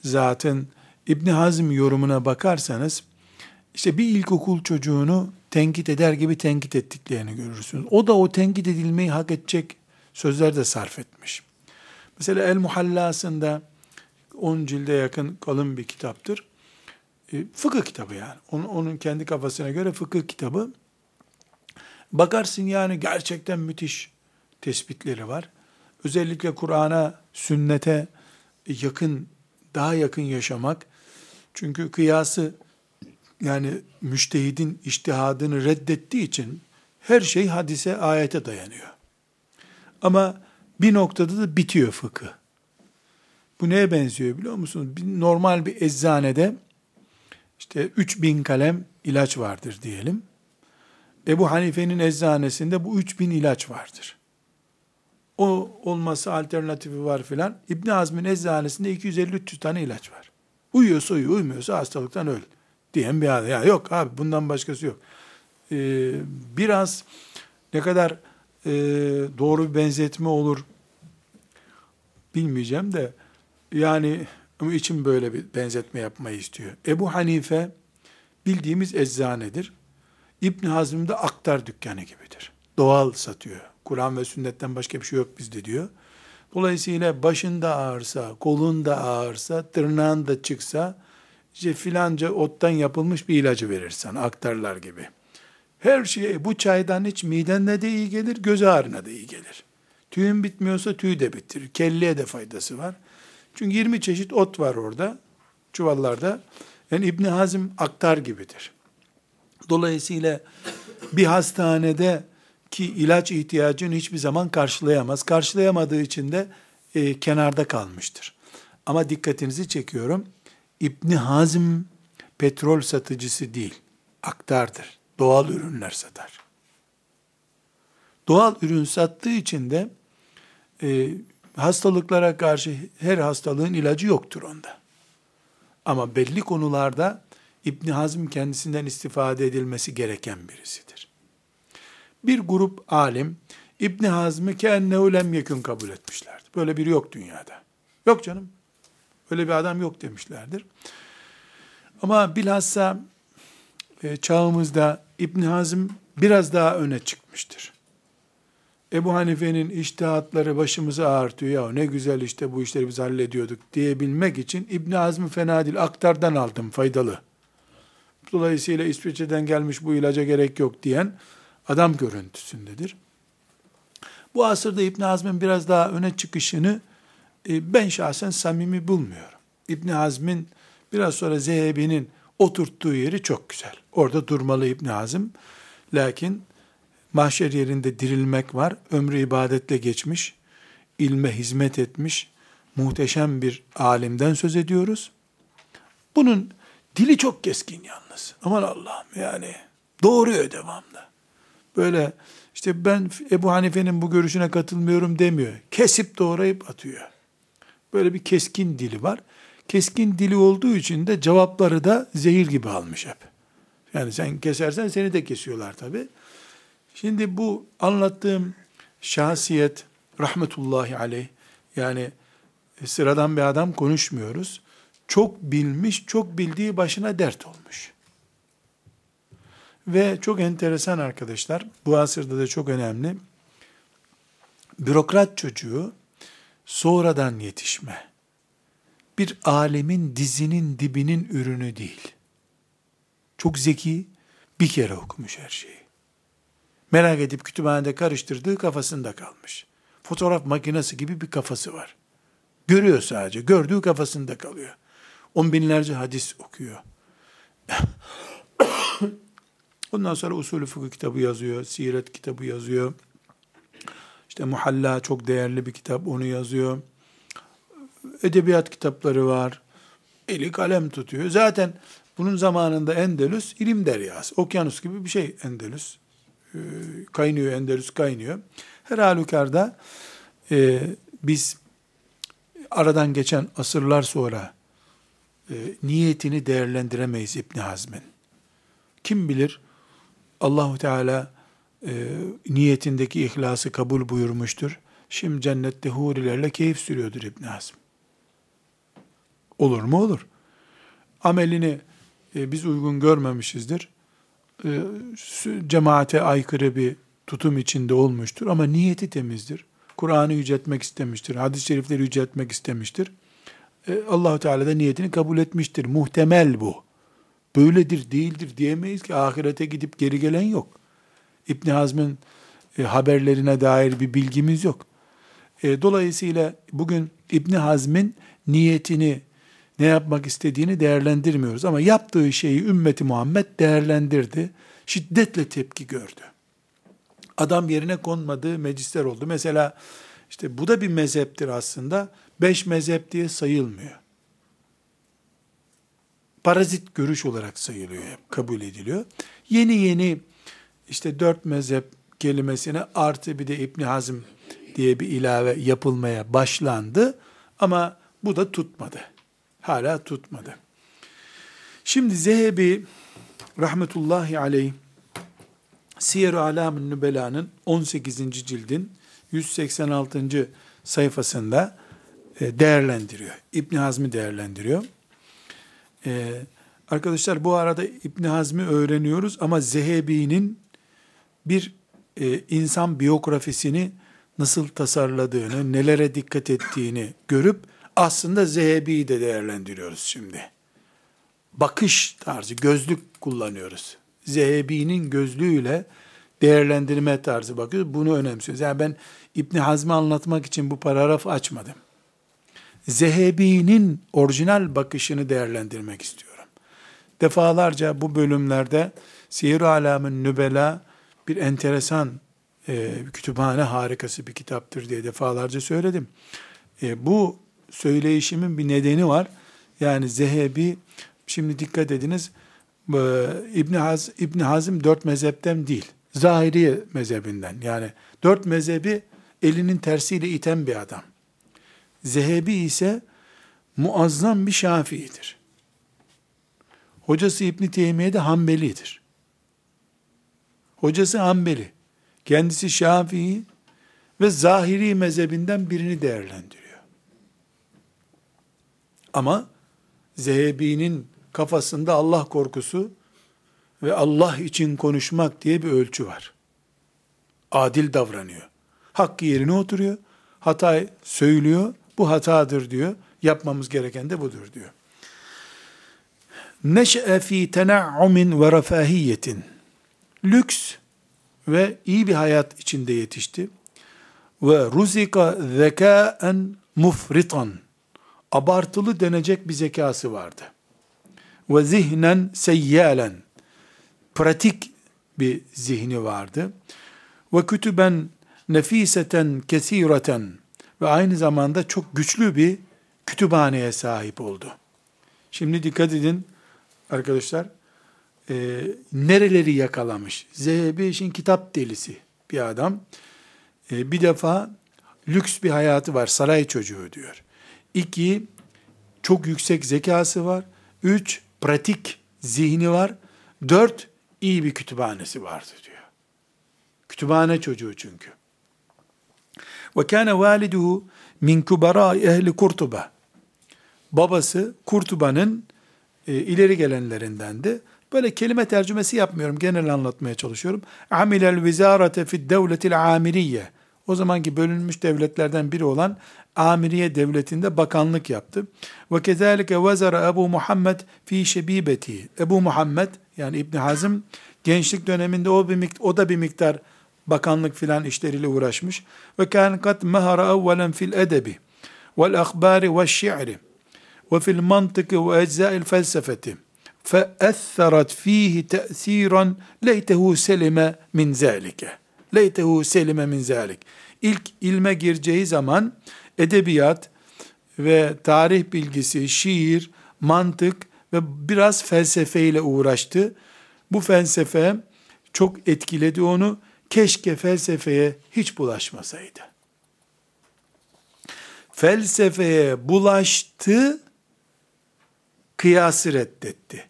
zatın İbni Hazm yorumuna bakarsanız işte bir ilkokul çocuğunu tenkit eder gibi tenkit ettiklerini görürsünüz. O da o tenkit edilmeyi hak edecek sözler de sarf etmiş. Mesela El Muhallası'nda 10 cilde yakın kalın bir kitaptır. E, fıkıh kitabı yani. Onun, onun kendi kafasına göre fıkıh kitabı. Bakarsın yani gerçekten müthiş tespitleri var. Özellikle Kur'an'a, sünnete yakın, daha yakın yaşamak. Çünkü kıyası yani müştehidin iştihadını reddettiği için her şey hadise, ayete dayanıyor. Ama bir noktada da bitiyor fıkıh. Bu neye benziyor biliyor musunuz? Bir, normal bir eczanede işte 3000 kalem ilaç vardır diyelim. Ebu Hanife'nin eczanesinde bu 3000 ilaç vardır. O olması alternatifi var filan. İbn Azm'in eczanesinde 250-300 tane ilaç var. Uyuyorsa uyu, uymuyorsa hastalıktan öl diyen bir adam. Ya yok abi bundan başkası yok. Ee, biraz ne kadar e, doğru bir benzetme olur bilmeyeceğim de yani için böyle bir benzetme yapmayı istiyor. Ebu Hanife bildiğimiz eczanedir. İbn Hazm da aktar dükkanı gibidir. Doğal satıyor. Kur'an ve sünnetten başka bir şey yok bizde diyor. Dolayısıyla başında ağırsa, kolunda ağırsa, tırnağın da çıksa, işte filanca ottan yapılmış bir ilacı verirsen, aktarlar gibi. Her şey, bu çaydan hiç midene de iyi gelir, göz ağrına da iyi gelir. Tüyün bitmiyorsa tüy de bitirir. Kelleye de faydası var. Çünkü 20 çeşit ot var orada, çuvallarda. Yani İbni Hazm aktar gibidir. Dolayısıyla bir hastanede ki ilaç ihtiyacını hiçbir zaman karşılayamaz. Karşılayamadığı için de e, kenarda kalmıştır. Ama dikkatinizi çekiyorum. İbni Hazm petrol satıcısı değil, aktardır. Doğal ürünler satar. Doğal ürün sattığı için de e, hastalıklara karşı her hastalığın ilacı yoktur onda. Ama belli konularda İbn Hazm kendisinden istifade edilmesi gereken birisidir. Bir grup alim İbn Hazm'ı kennehu lem yekun kabul etmişlerdi. Böyle biri yok dünyada. Yok canım. Öyle bir adam yok demişlerdir. Ama bilhassa e, çağımızda İbn Hazm biraz daha öne çıkmıştır. Ebu Hanife'nin iştihatları başımızı ağrıtıyor. Ya ne güzel işte bu işleri biz hallediyorduk diyebilmek için İbn Hazm fena değil. Aktardan aldım faydalı. Dolayısıyla İsviçre'den gelmiş bu ilaca gerek yok diyen adam görüntüsündedir. Bu asırda İbn Hazm'in biraz daha öne çıkışını e, ben şahsen samimi bulmuyorum. İbn Hazm'in biraz sonra Zehebi'nin oturttuğu yeri çok güzel. Orada durmalı İbn Hazm. Lakin mahşer yerinde dirilmek var. Ömrü ibadetle geçmiş, ilme hizmet etmiş, muhteşem bir alimden söz ediyoruz. Bunun dili çok keskin yalnız. Aman Allah'ım yani doğruyor devamlı. Böyle işte ben Ebu Hanife'nin bu görüşüne katılmıyorum demiyor. Kesip doğrayıp atıyor. Böyle bir keskin dili var. Keskin dili olduğu için de cevapları da zehir gibi almış hep. Yani sen kesersen seni de kesiyorlar tabi. Şimdi bu anlattığım şahsiyet rahmetullahi aleyh yani sıradan bir adam konuşmuyoruz. Çok bilmiş, çok bildiği başına dert olmuş. Ve çok enteresan arkadaşlar, bu asırda da çok önemli. Bürokrat çocuğu sonradan yetişme. Bir alemin dizinin dibinin ürünü değil. Çok zeki, bir kere okumuş her şeyi. Merak edip kütüphanede karıştırdığı kafasında kalmış. Fotoğraf makinesi gibi bir kafası var. Görüyor sadece. Gördüğü kafasında kalıyor. On binlerce hadis okuyor. Ondan sonra usulü fıkıh kitabı yazıyor, siret kitabı yazıyor. İşte Muhalla çok değerli bir kitap, onu yazıyor. Edebiyat kitapları var. Eli kalem tutuyor. Zaten bunun zamanında Endelüs ilim deryası. Okyanus gibi bir şey Endelüs. Ee, kaynıyor, Endelüs kaynıyor. Her halükarda e, biz aradan geçen asırlar sonra e, niyetini değerlendiremeyiz İbn Hazm'in. Kim bilir Allahu Teala e, niyetindeki ihlası kabul buyurmuştur. Şimdi cennette hurilerle keyif sürüyordur İbn Hazm. Olur mu? Olur. Amelini e, biz uygun görmemişizdir. E, cemaate aykırı bir tutum içinde olmuştur ama niyeti temizdir. Kur'an'ı yüceltmek istemiştir. Hadis-i şerifleri yüceltmek istemiştir. E, Allahu Teala da niyetini kabul etmiştir. Muhtemel bu. Böyledir, değildir diyemeyiz ki ahirete gidip geri gelen yok. İbn Hazm'ın e, haberlerine dair bir bilgimiz yok. E, dolayısıyla bugün İbn Hazm'in niyetini ne yapmak istediğini değerlendirmiyoruz ama yaptığı şeyi ümmeti Muhammed değerlendirdi. Şiddetle tepki gördü. Adam yerine konmadığı meclisler oldu. Mesela işte bu da bir mezheptir aslında. Beş mezhep diye sayılmıyor. Parazit görüş olarak sayılıyor, kabul ediliyor. Yeni yeni işte dört mezhep kelimesine artı bir de İbni Hazm diye bir ilave yapılmaya başlandı. Ama bu da tutmadı. Hala tutmadı. Şimdi Zehebi rahmetullahi aleyh Siyer-i Alam-ı Nübela'nın 18. cildin 186. sayfasında e, değerlendiriyor. İbn Hazm'i değerlendiriyor. Ee, arkadaşlar bu arada İbn Hazm'i öğreniyoruz ama Zehebi'nin bir e, insan biyografisini nasıl tasarladığını, nelere dikkat ettiğini görüp aslında Zehebi'yi de değerlendiriyoruz şimdi. Bakış tarzı, gözlük kullanıyoruz. Zehebi'nin gözlüğüyle değerlendirme tarzı bakıyoruz. Bunu önemsiyoruz. Yani ben İbni Hazm'i anlatmak için bu paragraf açmadım. Zehebi'nin orijinal bakışını değerlendirmek istiyorum. Defalarca bu bölümlerde Siyer-i Alam'ın Nübela bir enteresan e, kütüphane harikası bir kitaptır diye defalarca söyledim. E, bu söyleyişimin bir nedeni var. Yani Zehebi, şimdi dikkat ediniz, e, İbn Haz İbn Hazm dört mezhepten değil. Zahiri mezhebinden. Yani dört mezhebi elinin tersiyle iten bir adam. Zehebi ise muazzam bir Şafii'dir. Hocası İbn Teymiye de Hanbeli'dir. Hocası Hanbeli. Kendisi Şafii ve zahiri mezhebinden birini değerlendiriyor. Ama Zehebi'nin kafasında Allah korkusu ve Allah için konuşmak diye bir ölçü var. Adil davranıyor. Hakkı yerine oturuyor. Hata söylüyor. Bu hatadır diyor. Yapmamız gereken de budur diyor. Neş'e fi tena'umin ve refahiyetin. Lüks ve iyi bir hayat içinde yetişti. Ve ruzika zekaen mufritan. Abartılı denecek bir zekası vardı. Ve zihnen seyyalen. Pratik bir zihni vardı. Ve kütüben nefiseten kesireten ve aynı zamanda çok güçlü bir kütüphaneye sahip oldu. Şimdi dikkat edin arkadaşlar. E, nereleri yakalamış? Zehebi işin kitap delisi bir adam. E, bir defa lüks bir hayatı var. Saray çocuğu diyor. İki, çok yüksek zekası var. Üç, pratik zihni var. Dört, iyi bir kütüphanesi vardı diyor. Kütüphane çocuğu çünkü. Ve kâne validuhu min kubara ehli Kurtuba. Babası Kurtuba'nın e, ileri gelenlerindendi. Böyle kelime tercümesi yapmıyorum. Genel anlatmaya çalışıyorum. Amilel vizarete fid devletil amiriye. O zamanki bölünmüş devletlerden biri olan Amiriye devletinde bakanlık yaptı. Ve kezalike vezara Ebu Muhammed fi şebibeti. Ebu Muhammed yani İbn Hazm gençlik döneminde o bir o da bir miktar bakanlık filan işleriyle uğraşmış. Ve kan kat mehara evvelen fil edebi vel ahbari ve şi'ri ve fil mantıkı ve ecza'il felsefeti feetheret fihi te'siran leytehu selime min zâlike. Leytehu selime min zâlik. İlk ilme gireceği zaman edebiyat ve tarih bilgisi, şiir, mantık ve biraz felsefeyle uğraştı. Bu felsefe çok etkiledi onu Keşke felsefeye hiç bulaşmasaydı. Felsefeye bulaştı, kıyası reddetti.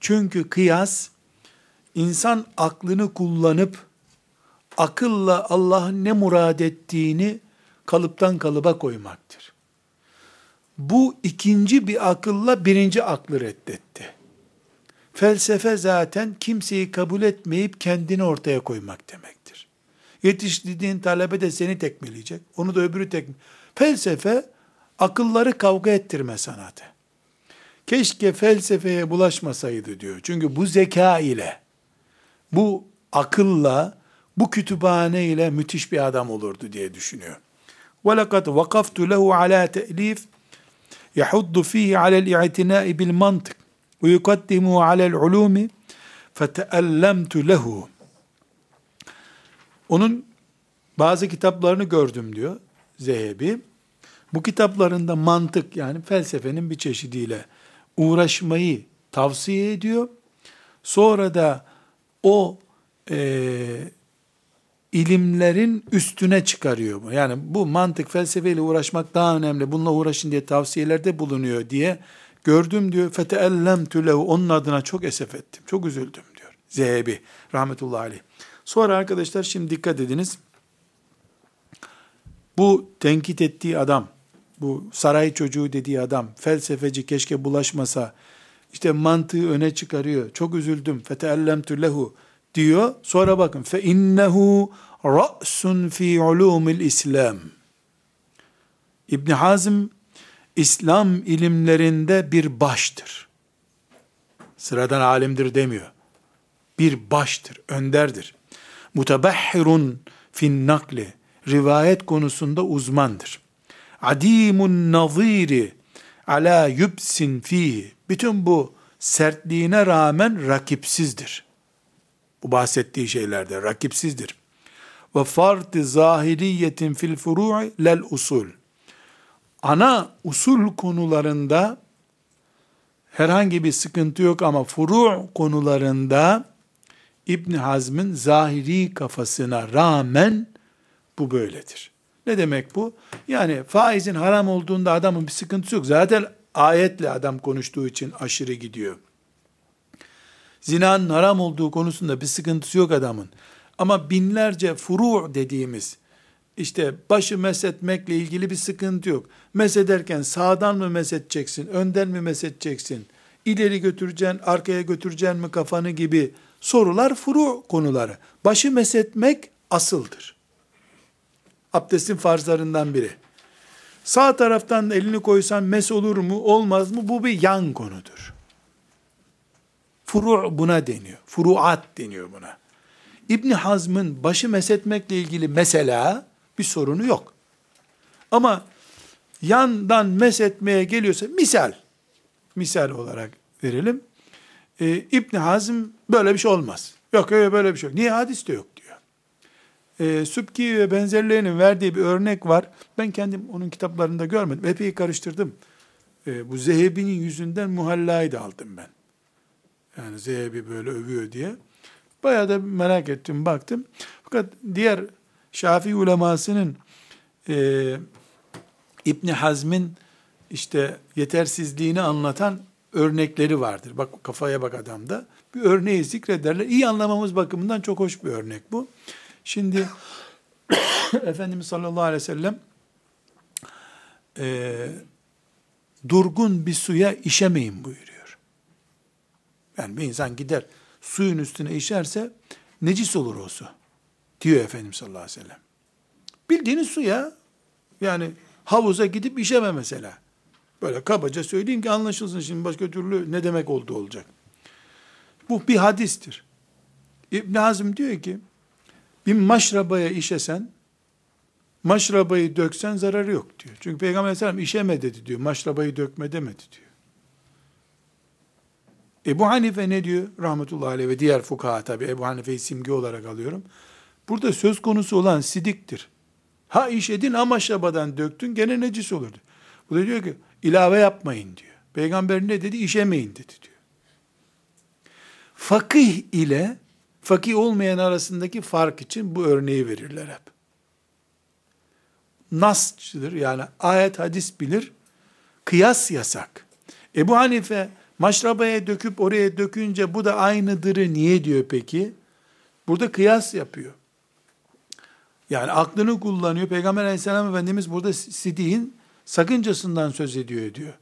Çünkü kıyas, insan aklını kullanıp, akılla Allah'ın ne murad ettiğini kalıptan kalıba koymaktır. Bu ikinci bir akılla birinci aklı reddetti. Felsefe zaten kimseyi kabul etmeyip kendini ortaya koymak demektir. Yetiştirdiğin talebe de seni tekmeleyecek. Onu da öbürü tekme. Felsefe akılları kavga ettirme sanatı. Keşke felsefeye bulaşmasaydı diyor. Çünkü bu zeka ile, bu akılla, bu kütüphane ile müthiş bir adam olurdu diye düşünüyor. وَلَقَدْ وَقَفْتُ لَهُ عَلَى تَأْلِيفٍ يَحُدُّ ف۪يهِ عَلَى الْاِعْتِنَاءِ بِالْمَنْطِقِ ve yukaddimu alel ulumi feteellemtu lehu. Onun bazı kitaplarını gördüm diyor Zehebi. Bu kitaplarında mantık yani felsefenin bir çeşidiyle uğraşmayı tavsiye ediyor. Sonra da o e, ilimlerin üstüne çıkarıyor. Yani bu mantık felsefeyle uğraşmak daha önemli. Bununla uğraşın diye tavsiyelerde bulunuyor diye gördüm diyor. Feteellemtü lehu onun adına çok esef ettim. Çok üzüldüm diyor. Zehebi rahmetullahi aleyh. Sonra arkadaşlar şimdi dikkat ediniz. Bu tenkit ettiği adam, bu saray çocuğu dediği adam, felsefeci keşke bulaşmasa, işte mantığı öne çıkarıyor. Çok üzüldüm. Feteellemtü lehu diyor. Sonra bakın fe innehu ra'sun fi ulumil İslam. İbn Hazm İslam ilimlerinde bir baştır. Sıradan alimdir demiyor. Bir baştır, önderdir. Mutebahhirun fin nakli. Rivayet konusunda uzmandır. Adimun naziri ala yubsin fihi. Bütün bu sertliğine rağmen rakipsizdir. Bu bahsettiği şeylerde rakipsizdir. Ve farti zahiriyetin fil furu'i lel usul. Ana usul konularında herhangi bir sıkıntı yok ama furu' konularında İbn Hazm'ın zahiri kafasına rağmen bu böyledir. Ne demek bu? Yani faizin haram olduğunda adamın bir sıkıntısı yok. Zaten ayetle adam konuştuğu için aşırı gidiyor. Zinanın haram olduğu konusunda bir sıkıntısı yok adamın. Ama binlerce furu dediğimiz işte başı mesetmekle ilgili bir sıkıntı yok. Mesederken sağdan mı mesedeceksin, önden mi mesedeceksin, ileri götüreceksin, arkaya götüreceksin mi kafanı gibi sorular furu konuları. Başı mesetmek asıldır. Abdestin farzlarından biri. Sağ taraftan elini koysan mes olur mu, olmaz mı? Bu bir yan konudur. Furu buna deniyor. Furuat deniyor buna. İbn Hazm'ın başı mesetmekle ilgili mesela bir sorunu yok. Ama yandan mesetmeye geliyorsa misal, misal olarak verelim. Ee, İbn Hazm böyle bir şey olmaz. Yok öyle böyle bir şey yok. Niye hadis de yok diyor. Ee, Sübki ve benzerlerinin verdiği bir örnek var. Ben kendim onun kitaplarında görmedim. Epey karıştırdım. Ee, bu Zehebi'nin yüzünden muhallayı da aldım ben. Yani Zehebi böyle övüyor diye. Bayağı da merak ettim, baktım. Fakat diğer Şafii ulemasının e, İbni Hazm'in işte yetersizliğini anlatan örnekleri vardır. Bak kafaya bak adamda. Bir örneği zikrederler. İyi anlamamız bakımından çok hoş bir örnek bu. Şimdi Efendimiz sallallahu aleyhi ve sellem e, durgun bir suya işemeyin buyuruyor. Yani bir insan gider suyun üstüne işerse necis olur o su. Diyor Efendimiz sallallahu aleyhi ve sellem. Bildiğiniz suya yani havuza gidip işeme mesela. Böyle kabaca söyleyeyim ki anlaşılsın şimdi başka türlü ne demek oldu olacak. Bu bir hadistir. İbn Hazm diyor ki bir maşrabaya işesen maşrabayı döksen zararı yok diyor. Çünkü Peygamber aleyhisselam işeme dedi diyor. Maşrabayı dökme demedi diyor. Ebu Hanife ne diyor? Rahmetullahi aleyh ve diğer fukaha tabi Ebu Hanife'yi simge olarak alıyorum. Burada söz konusu olan sidiktir. Ha işedin ama şabadan döktün gene necis olurdu. Bu da diyor ki ilave yapmayın diyor. Peygamber ne dedi? İşemeyin dedi diyor. Fakih ile fakih olmayan arasındaki fark için bu örneği verirler hep. Nasçıdır yani ayet hadis bilir, kıyas yasak. Ebu Hanife maşrabaya döküp oraya dökünce bu da aynıdırı niye diyor peki? Burada kıyas yapıyor. Yani aklını kullanıyor. Peygamber aleyhisselam efendimiz burada sidiğin sakıncasından söz ediyor diyor.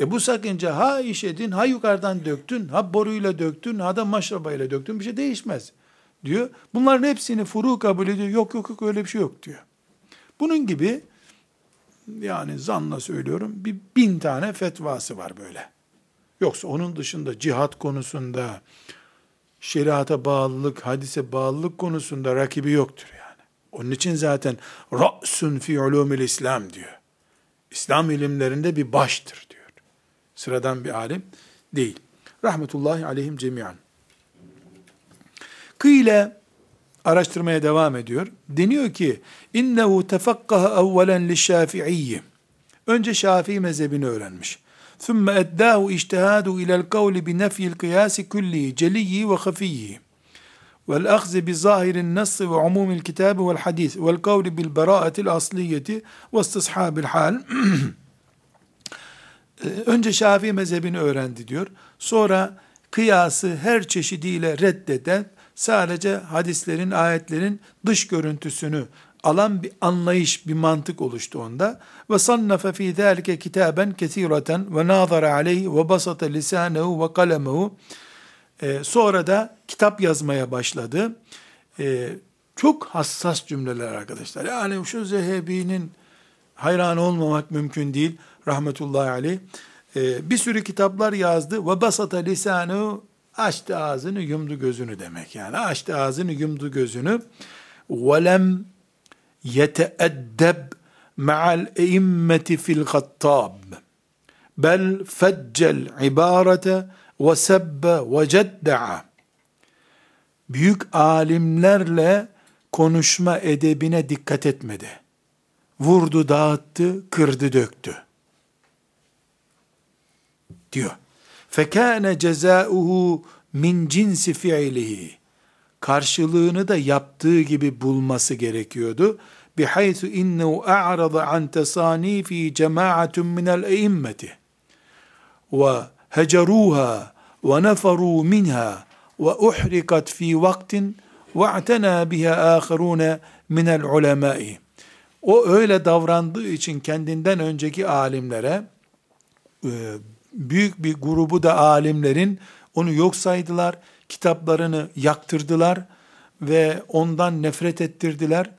E bu sakınca ha işedin, ha yukarıdan döktün, ha boruyla döktün, ha da maşrabayla döktün bir şey değişmez diyor. Bunların hepsini furu kabul ediyor. Yok yok yok öyle bir şey yok diyor. Bunun gibi yani zanla söylüyorum bir bin tane fetvası var böyle. Yoksa onun dışında cihat konusunda, şeriata bağlılık, hadise bağlılık konusunda rakibi yoktur. Onun için zaten ra'sun fi ulumil İslam diyor. İslam ilimlerinde bir baştır diyor. Sıradan bir alim değil. Rahmetullahi aleyhim cemiyan. Kıyle araştırmaya devam ediyor. Deniyor ki innehu tefakkaha evvelen li şafi'iyyi. Önce Şafii mezhebini öğrenmiş. Thumma eddahu ijtihadu ila'l kavli bi nefyi'l kıyasi kulli celiyi ve hafiyi vel ahzi bi zahirin nassı ve umumil kitabı vel hadis vel kavli bil beraatil asliyeti ve istishabil hal önce Şafii mezhebini öğrendi diyor. Sonra kıyası her çeşidiyle reddeden sadece hadislerin, ayetlerin dış görüntüsünü alan bir anlayış, bir mantık oluştu onda. Ve sannafe fi zalike kitaben kesireten ve nazara aleyhi ve basata lisanehu ve kalemehu e, sonra da kitap yazmaya başladı. E, çok hassas cümleler arkadaşlar. Yani şu Zehebi'nin hayran olmamak mümkün değil. Rahmetullahi aleyh. E, bir sürü kitaplar yazdı. Ve basata lisanu açtı ağzını yumdu gözünü demek. Yani açtı ağzını yumdu gözünü. Velem yeteeddeb ma'al eimmeti fil gattab. Bel feccel ibarete ve sebbe ve cedda'a. Büyük alimlerle konuşma edebine dikkat etmedi. Vurdu, dağıttı, kırdı, döktü. Diyor. Fekâne cezâuhu min cinsi fiilihi. Karşılığını da yaptığı gibi bulması gerekiyordu. Bihaythu innehu a'rada an tesanifi cemaatun minel eimmeti. Ve heceruha ve neferu minha ve uhrikat fi vaktin ve a'tena biha ahirune min el-ulemai. O öyle davrandığı için kendinden önceki alimlere e, büyük bir grubu da alimlerin onu yok saydılar kitaplarını yaktırdılar ve ondan nefret ettirdiler.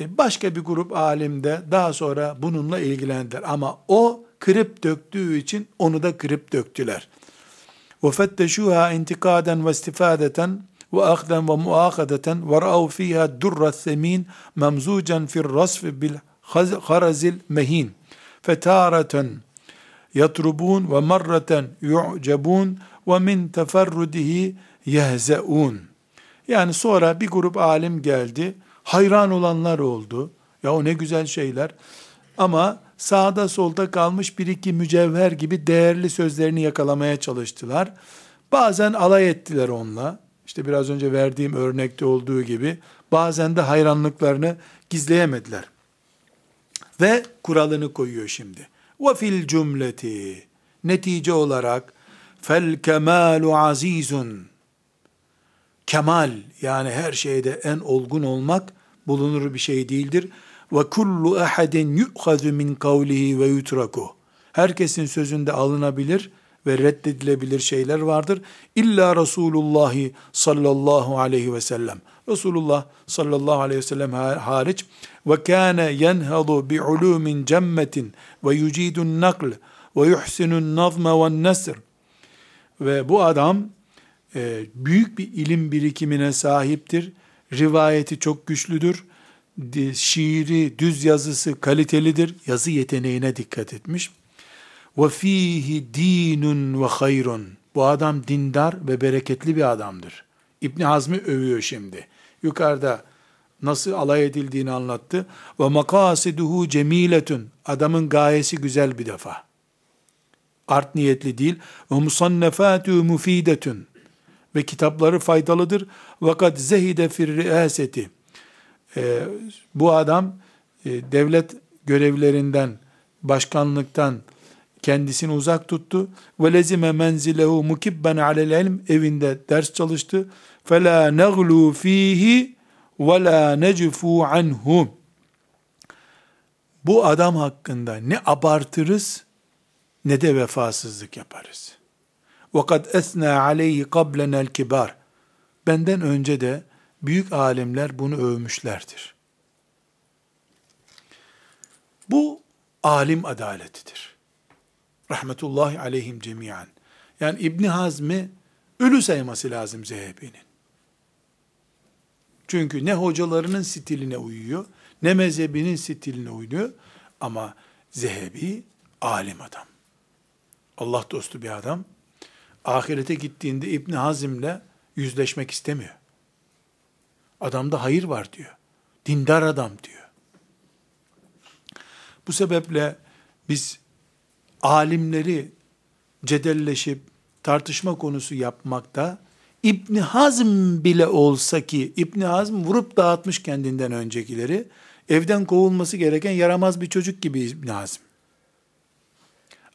E, başka bir grup alim de daha sonra bununla ilgilendiler. Ama o kırıp döktüğü için onu da kırıp döktüler. وَفَتَّشُوهَا اِنْتِقَادًا وَاسْتِفَادَةً وَأَخْذًا وَمُؤَاخَذَةً وَرَأَوْ ف۪يهَا الدُّرَّ الثَّم۪ينَ مَمْزُوجًا فِي الرَّصْفِ بِالْخَرَزِ الْمَه۪ينَ فَتَارَةً يَطْرُبُونَ وَمَرَّةً يُعْجَبُونَ وَمِنْ تَفَرُّدِهِ yehzeun. Yani sonra bir grup alim geldi. Hayran olanlar oldu. Ya o ne güzel şeyler. Ama sağda solda kalmış bir iki mücevher gibi değerli sözlerini yakalamaya çalıştılar. Bazen alay ettiler onunla. İşte biraz önce verdiğim örnekte olduğu gibi. Bazen de hayranlıklarını gizleyemediler. Ve kuralını koyuyor şimdi. Ve fil cümleti. Netice olarak fel kemalu azizun kemal yani her şeyde en olgun olmak bulunur bir şey değildir. Ve kullu ahadin yu'khadu min kavlihi ve yutraku. Herkesin sözünde alınabilir ve reddedilebilir şeyler vardır. İlla Resulullah sallallahu aleyhi ve sellem. Resulullah sallallahu aleyhi ve sellem hariç ve kâne yenhadu bi ulumin cemmetin ve yucidun nakl ve yuhsinun nazme ve nesr ve bu adam e, büyük bir ilim birikimine sahiptir. Rivayeti çok güçlüdür. Şiiri, düz yazısı kalitelidir. Yazı yeteneğine dikkat etmiş. Ve fihi dinun ve hayrun. Bu adam dindar ve bereketli bir adamdır. İbni Hazm'i övüyor şimdi. Yukarıda nasıl alay edildiğini anlattı. Ve makasiduhu cemiletun. Adamın gayesi güzel bir defa. Art niyetli değil. Ve musannefatu mufidetun. Ve kitapları faydalıdır. Ve kad zehide fir riaseti. Ee, bu adam e, devlet görevlerinden, başkanlıktan kendisini uzak tuttu. Ve lezime menzilehu mukibben alel ilm evinde ders çalıştı. Fela neglu fihi ve la necfu anhu. Bu adam hakkında ne abartırız ne de vefasızlık yaparız. Ve kad esna aleyhi qablenel kibar. Benden önce de büyük alimler bunu övmüşlerdir. Bu alim adaletidir. Rahmetullahi aleyhim cemiyan. Yani İbni Hazm'i ölü sayması lazım Zehebi'nin. Çünkü ne hocalarının stiline uyuyor, ne mezhebinin stiline uyuyor. Ama Zehebi alim adam. Allah dostu bir adam. Ahirete gittiğinde İbn Hazim'le yüzleşmek istemiyor. Adamda hayır var diyor. Dindar adam diyor. Bu sebeple biz alimleri cedelleşip tartışma konusu yapmakta İbn Hazm bile olsa ki İbn Hazm vurup dağıtmış kendinden öncekileri evden kovulması gereken yaramaz bir çocuk gibi İbn Hazm.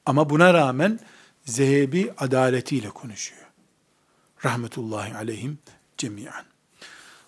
Ama buna rağmen Zehebi adaletiyle konuşuyor. Rahmetullahi aleyhim cemiyen.